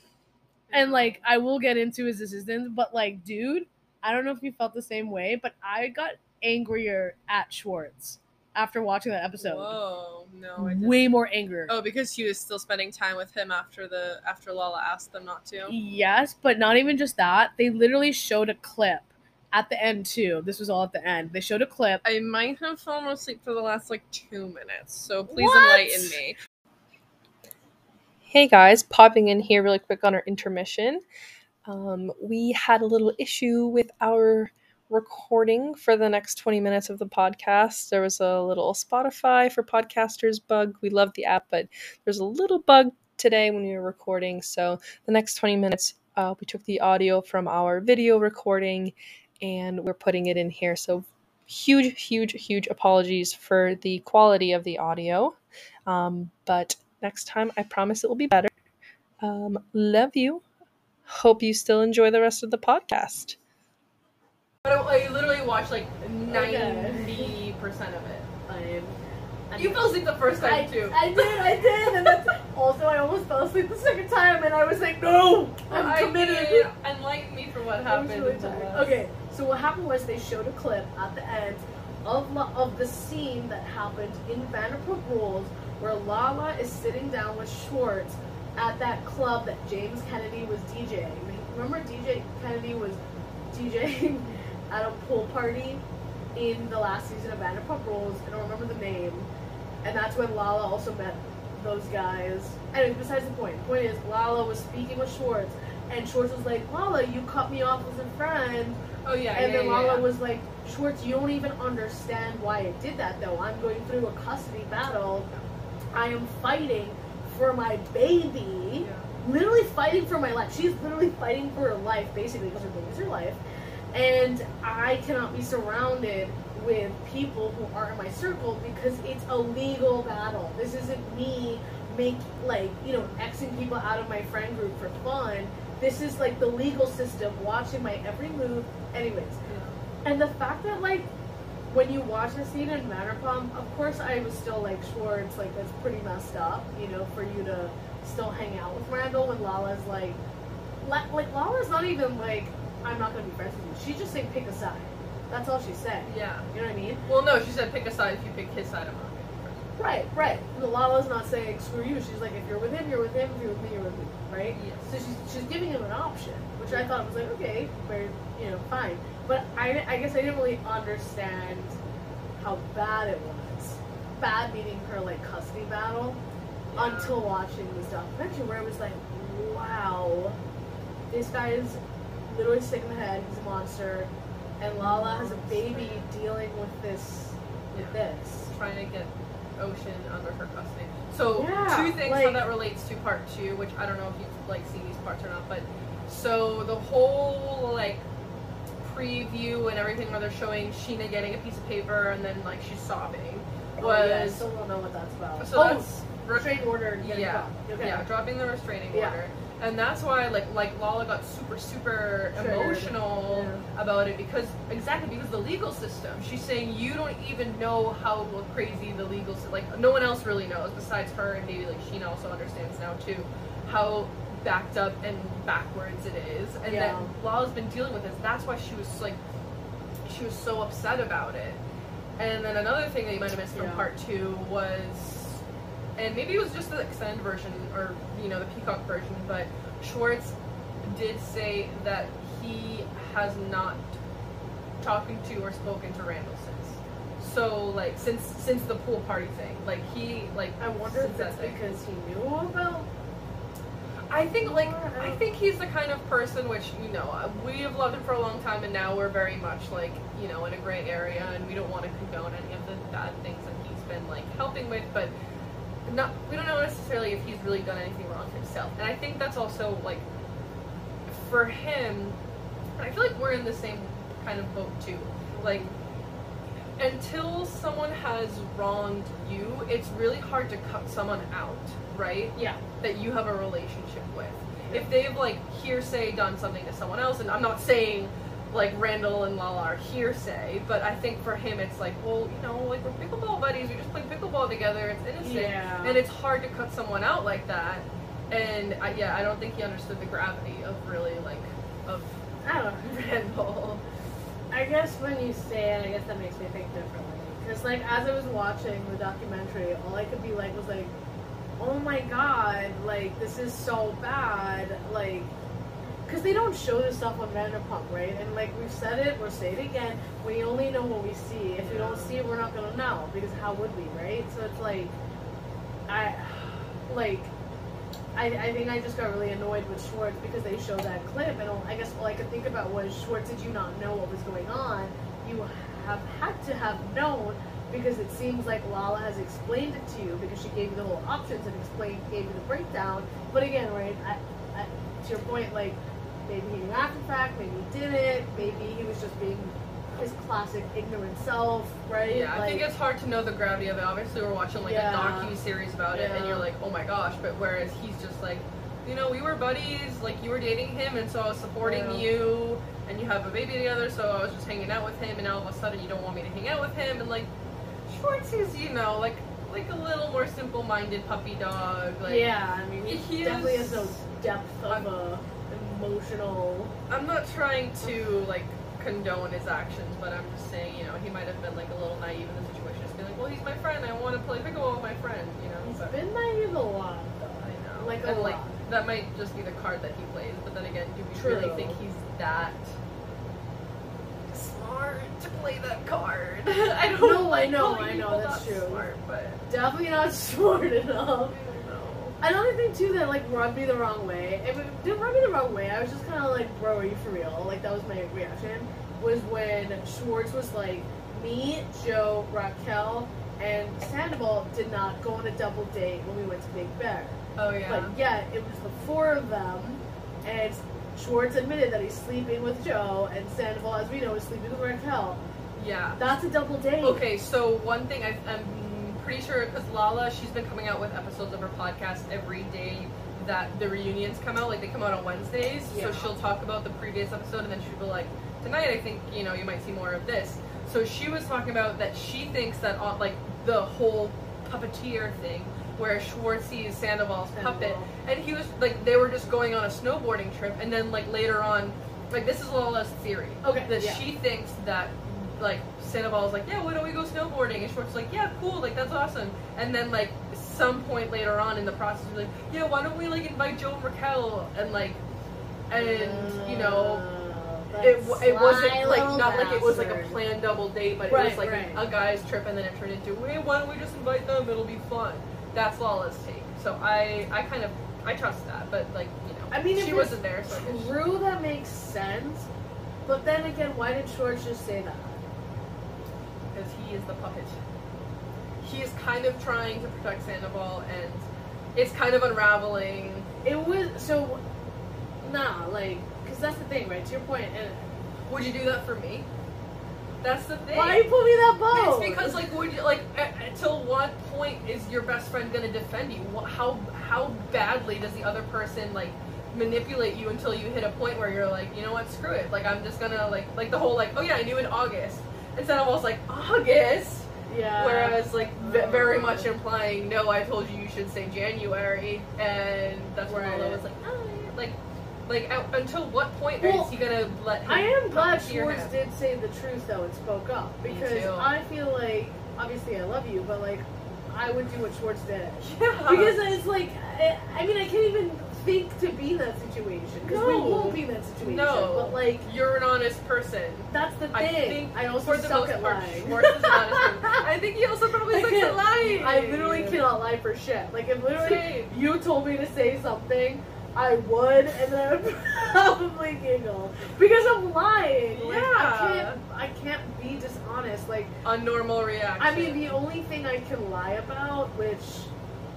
and like I will get into his assistants, but like, dude, I don't know if you felt the same way, but I got angrier at Schwartz after watching that episode. Whoa, no, I didn't. Way more angry. Oh, because he was still spending time with him after the after Lala asked them not to. Yes, but not even just that. They literally showed a clip at the end too. This was all at the end. They showed a clip. I might have fallen asleep for the last like two minutes, so please What? enlighten me. Hey guys, popping in here really quick on our intermission. Um, we had a little issue with our recording for the next 20 minutes of the podcast. There was a little Spotify for podcasters bug. We love the app, but there's a little bug today when we were recording. So the next 20 minutes, uh, we took the audio from our video recording and we're putting it in here. So huge, huge, huge apologies for the quality of the audio. Um, but next time, I promise it will be better. Um, love you. Hope you still enjoy the rest of the podcast. I literally watched like Okay. percent of it. I, You fell asleep the first I, time too. I did, I did, and that's, also I almost fell asleep the second time, and I was like, no, I'm I committed. mean, enlighten me for what happened. really tired. Okay, so what happened was they showed a clip at the end of La- of the scene that happened in Vanderpump Rules, where Lala is sitting down with Schwartz at that club that James Kennedy was DJing. Remember, DJ Kennedy was DJing at a pool party in the last season of Vanderpump Rules. I don't remember the name, and that's when Lala also met those guys. Anyway, besides the point. The point is, Lala was speaking with Schwartz, and Schwartz was like, Lala, you cut me off as a friend. Oh yeah, and yeah, then Lala yeah. was like, Schwartz, you don't even understand why I did that, though. I'm going through a custody battle. I am fighting for my baby. Yeah. Literally fighting for my life. She's literally fighting for her life, basically, because her baby's her life. And I cannot be surrounded with people who are in my circle because it's a legal battle. This isn't me make like you know xing people out of my friend group for fun. this is like the legal system watching my every move. Anyways, and the fact that like when you watch the scene in Vanderpump, of course I was still like Schwartz, like that's pretty messed up, you know, for you to still hang out with Randall when Lala's like, La- like Lala's not even like, I'm not gonna be friends with you. She's just saying pick a side. That's all she said. Yeah. You know what I mean? Well, no, she said pick a side. If you pick his side, I'm not gonna be friends. Right, right. Lala's not saying screw you. She's like, if you're with him, you're with him. If you're with me, you're with me. Right? Yes. So she's she's giving him an option, which I thought was like okay, very you know fine. But I I guess I didn't really understand how bad it was. Bad meaning her like custody battle Yeah. until watching this documentary where it was like, wow, this guy is literally sick in the head. He's a monster, and Lala has a baby dealing with this with Yeah. this. trying to get Ocean under her custody. So Yeah, two things how that relates to part two, which I don't know if you've like seen these parts or not, but so the whole like preview and everything where they're showing Scheana getting a piece of paper and then like she's sobbing was Oh, yeah, I still don't know what that's about. so oh, that's restraining order. yeah. Okay. yeah dropping the restraining Yeah. order. And that's why, like, like Lala got super, super Triggered. emotional Yeah. about it because exactly because the legal system. She's saying you don't even know how crazy the legal system. Like no one else really knows besides her and maybe like Scheana also understands now too how backed up and backwards it is, and Yeah. that Lala's been dealing with this. That's why she was like, she was so upset about it. And then another thing that you might have missed from Yeah. part two was and maybe it was just the extended version or you know the peacock version but schwartz did say that he has not talking to or spoken to randall since so like since since the pool party thing like he like I wonder if that's because he knew about. I think like I think he's the kind of person which you know uh, we have loved him for a long time and now we're very much like you know in a gray area and we don't want to condone any of the bad things that he's been like helping with but not we don't know necessarily if he's really done anything wrong himself. And I think that's also like for him I feel like we're in the same kind of boat too. Like until someone has wronged you it's really hard to cut someone out right Yeah. that you have a relationship with. If they've like hearsay done something to someone else, and I'm not saying like Randall and Lala are hearsay, but I think for him it's like, well, you know, like we're pickleball buddies, we just play pickleball together, it's innocent, Yeah. and it's hard to cut someone out like that. And I, yeah, I don't think he understood the gravity of really like of I don't know. Randall. I guess when you say it, I guess that makes me think differently. Because, like, as I was watching the documentary, all I could be like was like, oh my god, like, this is so bad. Like, because they don't show this stuff on Vanderpump, right? And, like, we've said it, we'll say it again. We only know what we see. If we don't see it, we're not to know. Because how would we, right? So it's like, I, like, I, I think I just got really annoyed with Schwartz because they showed that clip, and I guess all I could think about was Schwartz. Did you not know what was going on? You have had to have known because it seems like Lala has explained it to you because she gave you the whole options and explained gave you the breakdown. But again, right, I, I, to your point, like maybe he knew after the fact, maybe he didn't, maybe he was just being his classic ignorant self, right? Yeah, I think it's hard to know the gravity of it. Obviously, we're watching like Yeah. a docu series about it, and you're like, oh my gosh. But whereas he's just like, you know, we were buddies. Like you were dating him, and so I was supporting Yeah. you, and you have a baby together. So I was just hanging out with him, and now all of a sudden you don't want me to hang out with him, and like Schwartz is, you know, like like a little more simple-minded puppy dog. Like yeah, I mean, he, definitely is- has no depth of a uh, emotional. I'm not trying to like condone his actions, but I'm just saying, you know, he might have been like a little naive in the situation, just being like, well, he's my friend. I want to play pickleball with my friend, you know. He's but- been naive a lot, though. I know. Like a and like lot. that might just be the card that he plays, but then again, do we True. really think he's that smart to play that card? I don't No, I like know, I know, that's that true. Smart, but Definitely not smart enough. I. Another thing too that like rubbed me the wrong way. If it didn't rub me the wrong way. I was just kind of like, "Bro, are you for real?" Like that was my reaction. Was when Schwartz was like, "Me, Jo, Raquel, and Sandoval did not go on a double date when we went to Big Bear." Oh yeah. But yet it was the four of them, and Schwartz admitted that he's sleeping with Jo, and Sandoval, as we know, is sleeping with Raquel. yeah. That's a double date. Okay, so one thing I, I'm pretty sure because Lala, she's been coming out with episodes of her podcast every day that the reunions come out. Like they come out on Wednesdays, Yeah. so she'll talk about the previous episode, and then she'll be like, "Tonight, I think you know you might see more of this." So she was talking about that she thinks that on like the whole puppeteer thing, where Schwartzy is Sandoval's puppet, and he was like they were just going on a snowboarding trip, and then like later on, like this is Lala's theory. Okay, that yeah. she thinks that like Sandoval's like, yeah, why don't we go snowboarding? And Schwartz like, yeah, cool, like that's awesome. And then like some point later on in the process, we're like, yeah, why don't we like invite Jo and Raquel and like, and you know. Uh, It, it wasn't like not like it was like a planned double date, but it Right, was like right. a, a guy's trip, and then it turned into, hey, why don't we just invite them? It'll be fun. That's Lala's take. So I, I kind of, I trust that, but like you know, I mean, if she wasn't there, so True, that makes sense. But then again, why did Schwartz just say that? because he is the puppet. He is kind of trying to protect Sandoval, and it's kind of unraveling. It was so. Nah, like, because that's the thing, right? To your point, and Would you do that for me? That's the thing. why you put me that boat? It's because like would you like until what point is your best friend gonna defend you? How how badly does the other person like manipulate you until you hit a point where you're like, you know what, screw it. Like I'm just gonna like like the whole like oh yeah I knew in August. Instead of almost like August, yeah. whereas like v- oh. very much implying no I told you you should say January, and that's where Right. Lala was like oh, like like out, until what point Well, is he gonna let? Him I am glad Schwartz did say the truth though and spoke up because. I feel like obviously I love you, but like I would do what Schwartz did Yeah. because it's like I, I mean I can't even think to be in that situation because we No. won't be in that situation. No. but like you're an honest person. that's the thing. I think I, also for the suck most at part, lying. Schwartz is honest. I think he also probably I sucks at lying. I literally cannot lie for shit. Like if literally Same. you told me to say something, I would, and then I would probably giggle because I'm lying. Like, I Yeah. can't. I can't be dishonest. Like A normal reaction. I mean, the only thing I can lie about, which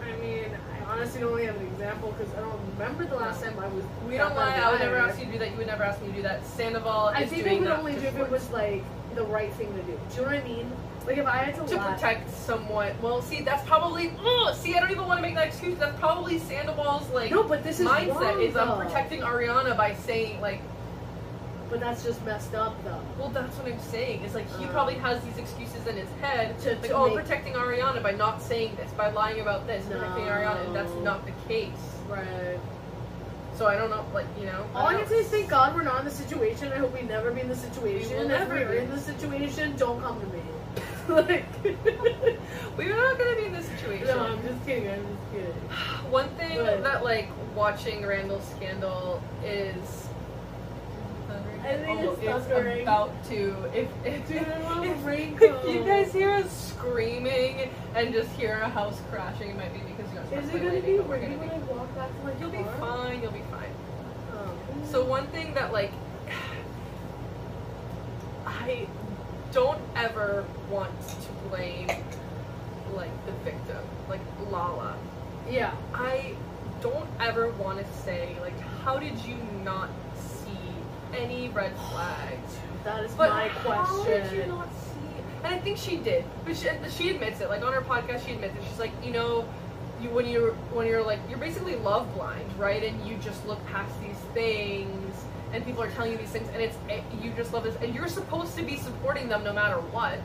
I mean, I honestly don't really have an example because I don't remember the last time I was. we don't lie. I would never ask you to do that. You would never ask me to do that. Sandoval I think I would only do if it was like the right thing to do. Do you know what I mean? Like if I had to, to lie. protect someone. Well, see, that's probably. Ugh, see, I don't even want to make that excuse. That's probably Sandoval's like No, but this is mindset wrong, is I'm though. protecting Ariana by saying like, But that's just messed up, though. well, that's what I'm saying. It's like he Uh. probably has these excuses in his head. To- like, to oh, make- protecting Ariana by not saying this, by lying about this, protecting Ariana, and that's not the case. Right. So I don't know, like you know. All I don't can say is thank God we're not in the situation. I hope we never be in the We situation. will if never we're be. in the situation, don't come to me. Like, We're not gonna be in this situation. no, I'm just kidding. I'm just kidding. One thing But- that like watching Randall's scandal is. I think it's it's about to. If, if, Dude, if, if you guys hear us screaming and just hear a house crashing, it might be because you guys Is it gonna be relating, but we're gonna when I walk back to my You'll be fine. You'll be fine. Oh. So one thing that like I don't ever want to blame like the victim, like Lala. yeah. I don't ever want to say like how did you not see any red flags? That is But my how did you question. not see? And I think she did. But she, she admits it. Like on her podcast, she admits it. She's like, you know, you when you're when you're like you're basically love blind, right? And you just look past these things, and people are telling you these things, and it's you just love this, and you're supposed to be supporting them no matter what.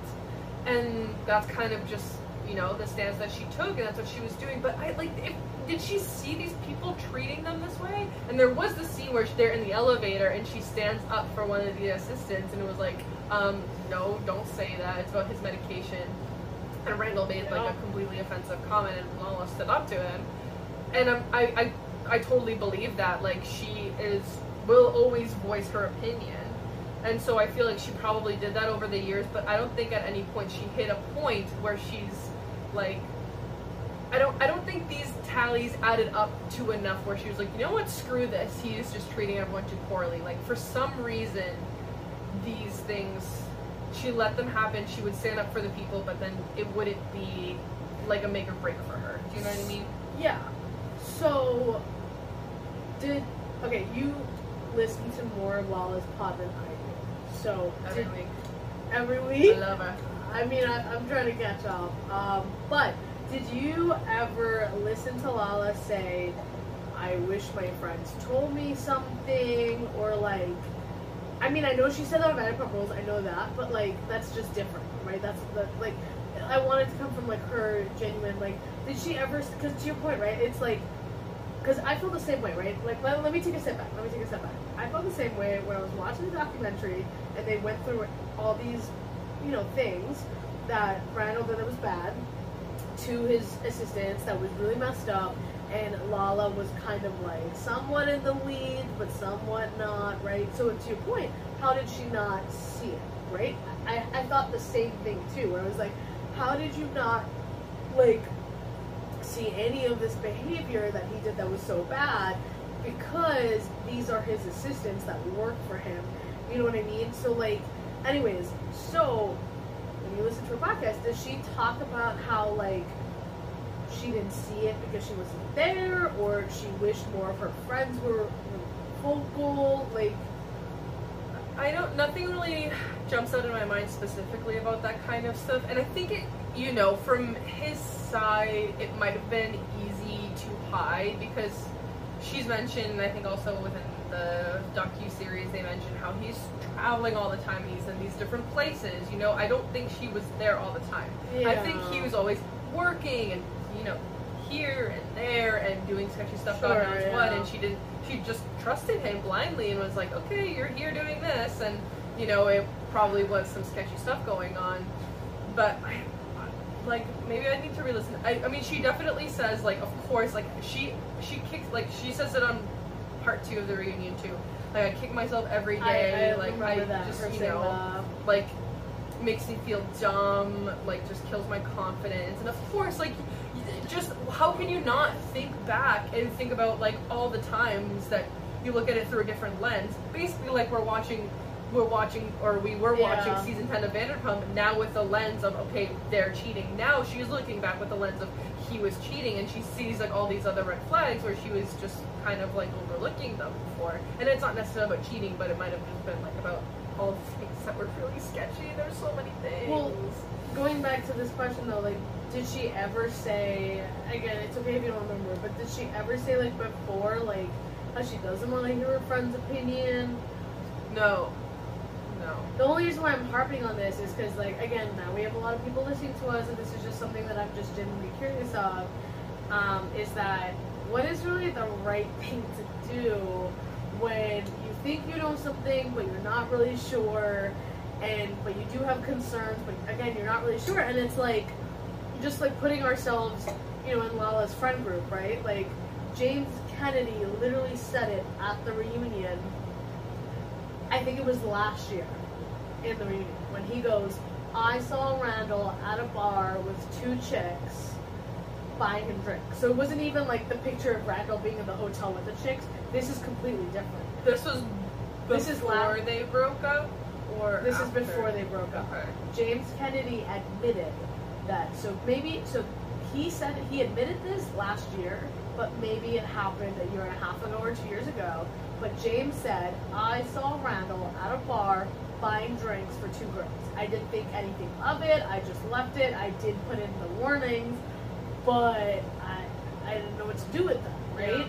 And that's kind of just you know the stance that she took, and that's what she was doing. But I like, if, did she see these people treating them this way? And there was the scene where they're in the elevator, and she stands up for one of the assistants, and it was like, um, no, don't say that. It's about his medication. And Randall made like a completely offensive comment, and Lala stood up to him. And I, I, I totally believe that. Like she is will always voice her opinion. And so I feel like she probably did that over the years, but I don't think at any point she hit a point where she's like I don't I don't think these tallies added up to enough where she was like, you know what, screw this. He is just treating everyone too poorly. Like for some reason these things she let them happen, she would stand up for the people, but then it wouldn't be like a make or break for her. Do you know what I mean? Yeah. So, did okay? You listen to more of Lala's pod than I do. So Every did, week. every week. I love her. I mean, I, I'm trying to catch up. Um, but did you ever listen to Lala say, "I I wish my friends told me something or like I mean I know she said that on Vanderpump Rules, I know that, but like that's just different, right? That's the like I wanted to come from like her genuine like did she ever because to your point right it's like because I feel the same way right like let, let me take a step back let me take a step back I felt the same way when I was watching the documentary and they went through all these you know things that did that was bad to his assistants that was really messed up and Lala was kind of like somewhat in the lead but somewhat not right? So to your point how did she not see it right? I, I thought the same thing too where I was like how did you not like see any of this behavior that he did that was so bad because these are his assistants that work for him you know what i mean? So like anyways so when you listen to her podcast does she talk about how like she didn't see it because she wasn't there or she wished more of her friends were vocal like I don't. Nothing really jumps out in my mind specifically about that kind of stuff, and I think it. You know, from his side, it might have been easy to hide because she's mentioned. I think also within the docu series, they mentioned how he's traveling all the time. He's in these different places. You know, I don't think she was there all the time. yeah. I think he was always working and you know here and there and doing sketchy stuff. God Sure, knows what, and she didn't. She just trusted him blindly and was like, "Okay, you're here doing this," and you know it probably was some sketchy stuff going on. But I, like maybe I need to re-listen. I, I mean, she definitely says like, of course, like she she kicks like she says it on part two of the reunion too. Like I kick myself every day. I. I like I just her you know that. like makes me feel dumb, like just kills my confidence. And of course, like just how can you not think back and think about like all the times that you look at it through a different lens? Basically, like we're watching. We're watching, or we were Yeah. watching season 10 of Vanderpump now with the lens of, okay, they're cheating. Now she's looking back with the lens of he was cheating and she sees like all these other red flags where she was just kind of like overlooking them before. And it's not necessarily about cheating, but it might have just been like about all the things that were really sketchy. There's so many things. Well, going back to this question though, like, did she ever say? Again, it's okay if you don't remember, but did she ever say like before, like, how she doesn't want to hear her friend's opinion? no. No. The only reason why I'm harping on this is because, like, again, now we have a lot of people listening to us, and this is just something that I'm just genuinely curious of. Um, is that what is really the right thing to do when you think you know something, but you're not really sure, and but you do have concerns, but again, you're not really sure, and it's like just like putting ourselves, you know, in Lala's friend group, right? Like James Kennedy literally said it at the reunion. I think it was last year in the reunion when he goes, I saw Randall at a bar with two chicks buying him drinks. So it wasn't even like the picture of Randall being in the hotel with the chicks. This is completely different. This was This is la- they broke up, or This after? is before they broke up. Okay. James Kennedy admitted that. So maybe so he said he admitted this last year, but maybe it happened a year and a half ago or two years ago. But James said, I saw Randall at a bar buying drinks for two girls. I didn't think anything of it. I just left it. I did put in the warnings, but I I didn't know what to do with them, right?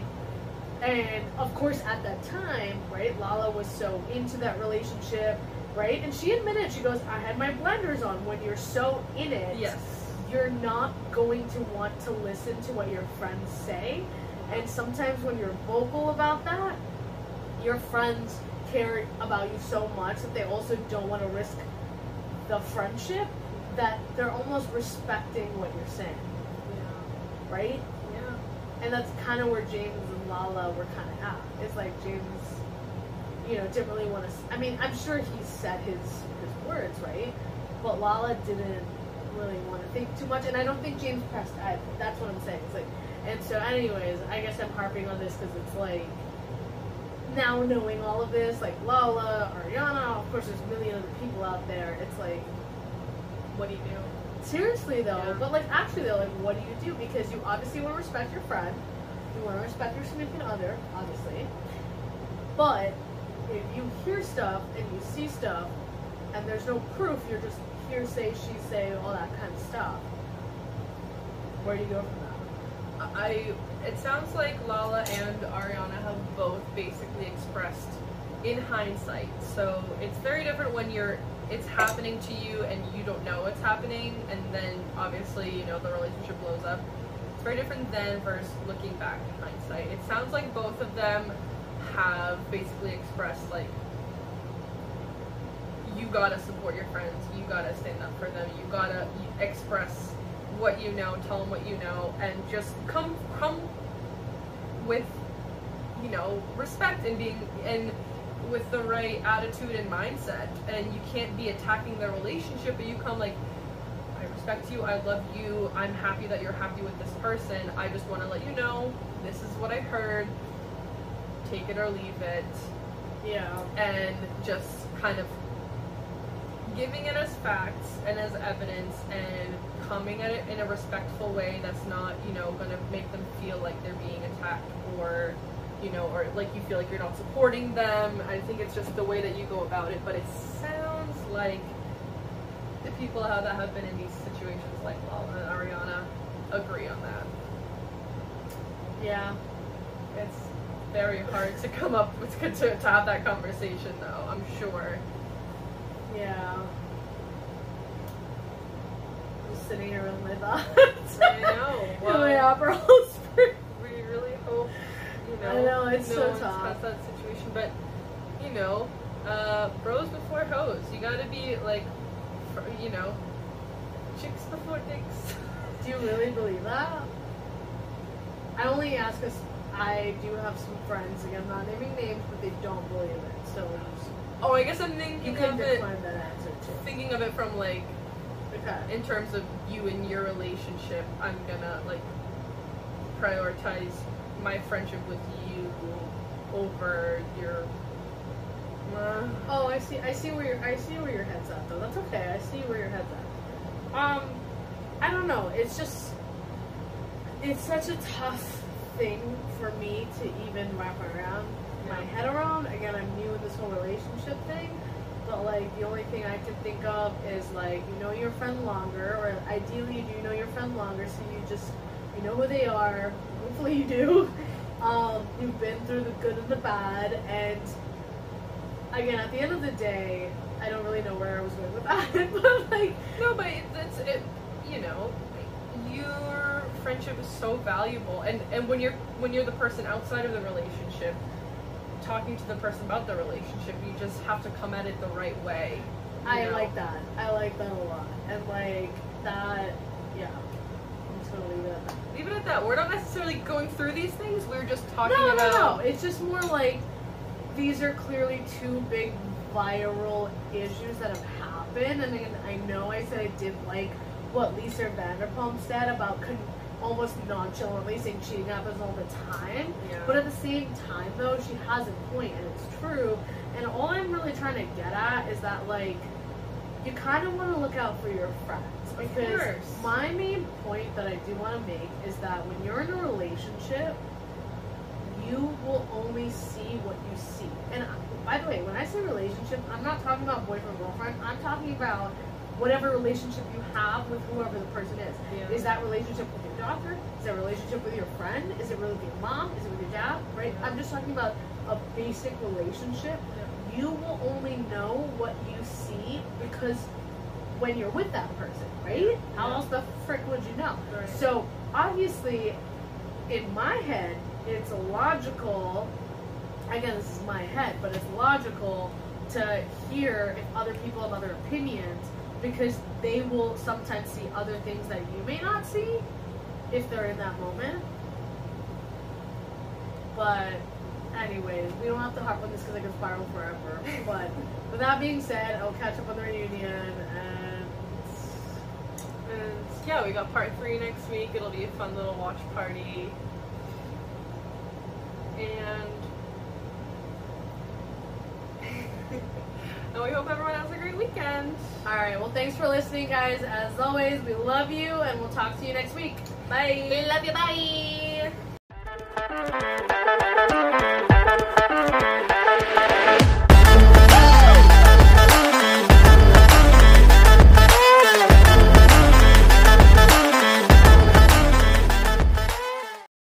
And of course, at that time, right, Lala was so into that relationship, right? And she admitted, she goes, I had my blenders on. When you're so in it, Yes. you're not going to want to listen to what your friends say. And sometimes when you're vocal about that, your friends care about you so much that they also don't want to risk the friendship that they're almost respecting what you're saying, Yeah. right? Yeah. And that's kind of where James and Lala were kind of at. It's like James, you know, didn't really want to. I mean, I'm sure he said his his words right, but Lala didn't really want to think too much. And I don't think James pressed. I, that's what I'm saying. It's like, and so, anyways, I guess I'm harping on this because it's like now knowing all of this, like Lala, Ariana, of course, there's a million other people out there. It's like What do you do? Seriously though, Yeah. but like actually though, like what do you do? Because you obviously want to respect your friend, you want to respect your significant other, obviously. But if you hear stuff and you see stuff, and there's no proof, you're just hearsay, she say, all that kind of stuff. Where do you go from that? I it sounds like Lala and Ariana have both basically expressed in hindsight. So it's very different when you're it's happening to you and you don't know what's happening and then obviously, you know, the relationship blows up. It's very different then versus looking back in hindsight. It sounds like both of them have basically expressed like you gotta support your friends, you gotta stand up for them, you gotta express what you know, tell them what you know, and just come come with you know respect and being and with the right attitude and mindset. And you can't be attacking their relationship, but you come like. I respect you. I love you. I'm happy that you're happy with this person. I just want to let you know this is what I heard. Take it or leave it. Yeah. And just kind of giving it as facts and as evidence and coming at it in a respectful way that's not, you know, going to make them feel like they're being attacked or, you know, or like you feel like you're not supporting them. I think it's just the way that you go about it. But it sounds like the people that have been in these situations, like Lala and Ariana, agree on that. Yeah. It's very hard to come up with to, to have that conversation, though. I'm sure. Yeah. Just sitting here with my thoughts. I know. Well, my opera we really hope you know. I know, it's no so tough. that situation, but you know, uh, bros before hoes. You gotta be like, you know, chicks before dicks. Do you really believe that? I only ask because I do have some friends, again, not naming names, but they don't believe it. So Oh, I guess I'm you thinking can of it. decline that answer too. Thinking of it from like, Okay. in terms of you and your relationship, I'm gonna like prioritize my friendship with you over your. Uh, Oh, I see. I see where your I see where your head's at, though. That's okay. I see where your head's at. Um, I don't know. It's just it's such a tough thing for me to even wrap around my head around. Again, I'm new in this whole relationship thing, but like the only thing I can think of is like you know your friend longer, or ideally you do know your friend longer, so you just you know who they are. Hopefully you do. Um, you've been through the good and the bad, and again, at the end of the day, I don't really know where I was going with that, but like, No, but it's it. You know, your friendship is so valuable, and and when you're when you're the person outside of the relationship, talking to the person about the relationship, you just have to come at it the right way. I know? like that. I like that a lot, and like that, yeah. I'm just gonna leave it at that. Leave it at that. We're not necessarily going through these things. We're just talking No, no, about. no. It's just more like these are clearly two big viral issues that have happened, and I know I said I didn't like what Lisa Vanderpump said about con- almost nonchalantly saying cheating happens all the time. Yeah. But at the same time, though, she has a point, and it's true. And all I'm really trying to get at is that, like, you kind of want to look out for your friends. Because my main point that I do want to make is that when you're in a relationship, you will only see what you see. And by the way, when I say relationship, I'm not talking about boyfriend girlfriend. I'm talking about whatever relationship you have with whoever the person is. Yeah. Is that relationship with your doctor? Is that relationship with your friend? Is it really with your mom? Is it with your dad? Right? Yeah. I'm just talking about a basic relationship. You will only know what you see because when you're with that person, right? How Yeah. else the frick would you know? Right. So obviously, in my head, it's logical. Again, this is my head, but it's logical to hear if other people have other opinions because they will sometimes see other things that you may not see if they're in that moment. But, anyways, we don't have to harp on this because I can spiral forever. but with that being said, I'll catch up on the reunion and And yeah, we got part three next week. It'll be a fun little watch party. And We hope everyone has a great weekend. All right. Well, thanks for listening, guys. As always, we love you, and we'll talk to you next week. Bye. We love you. Bye.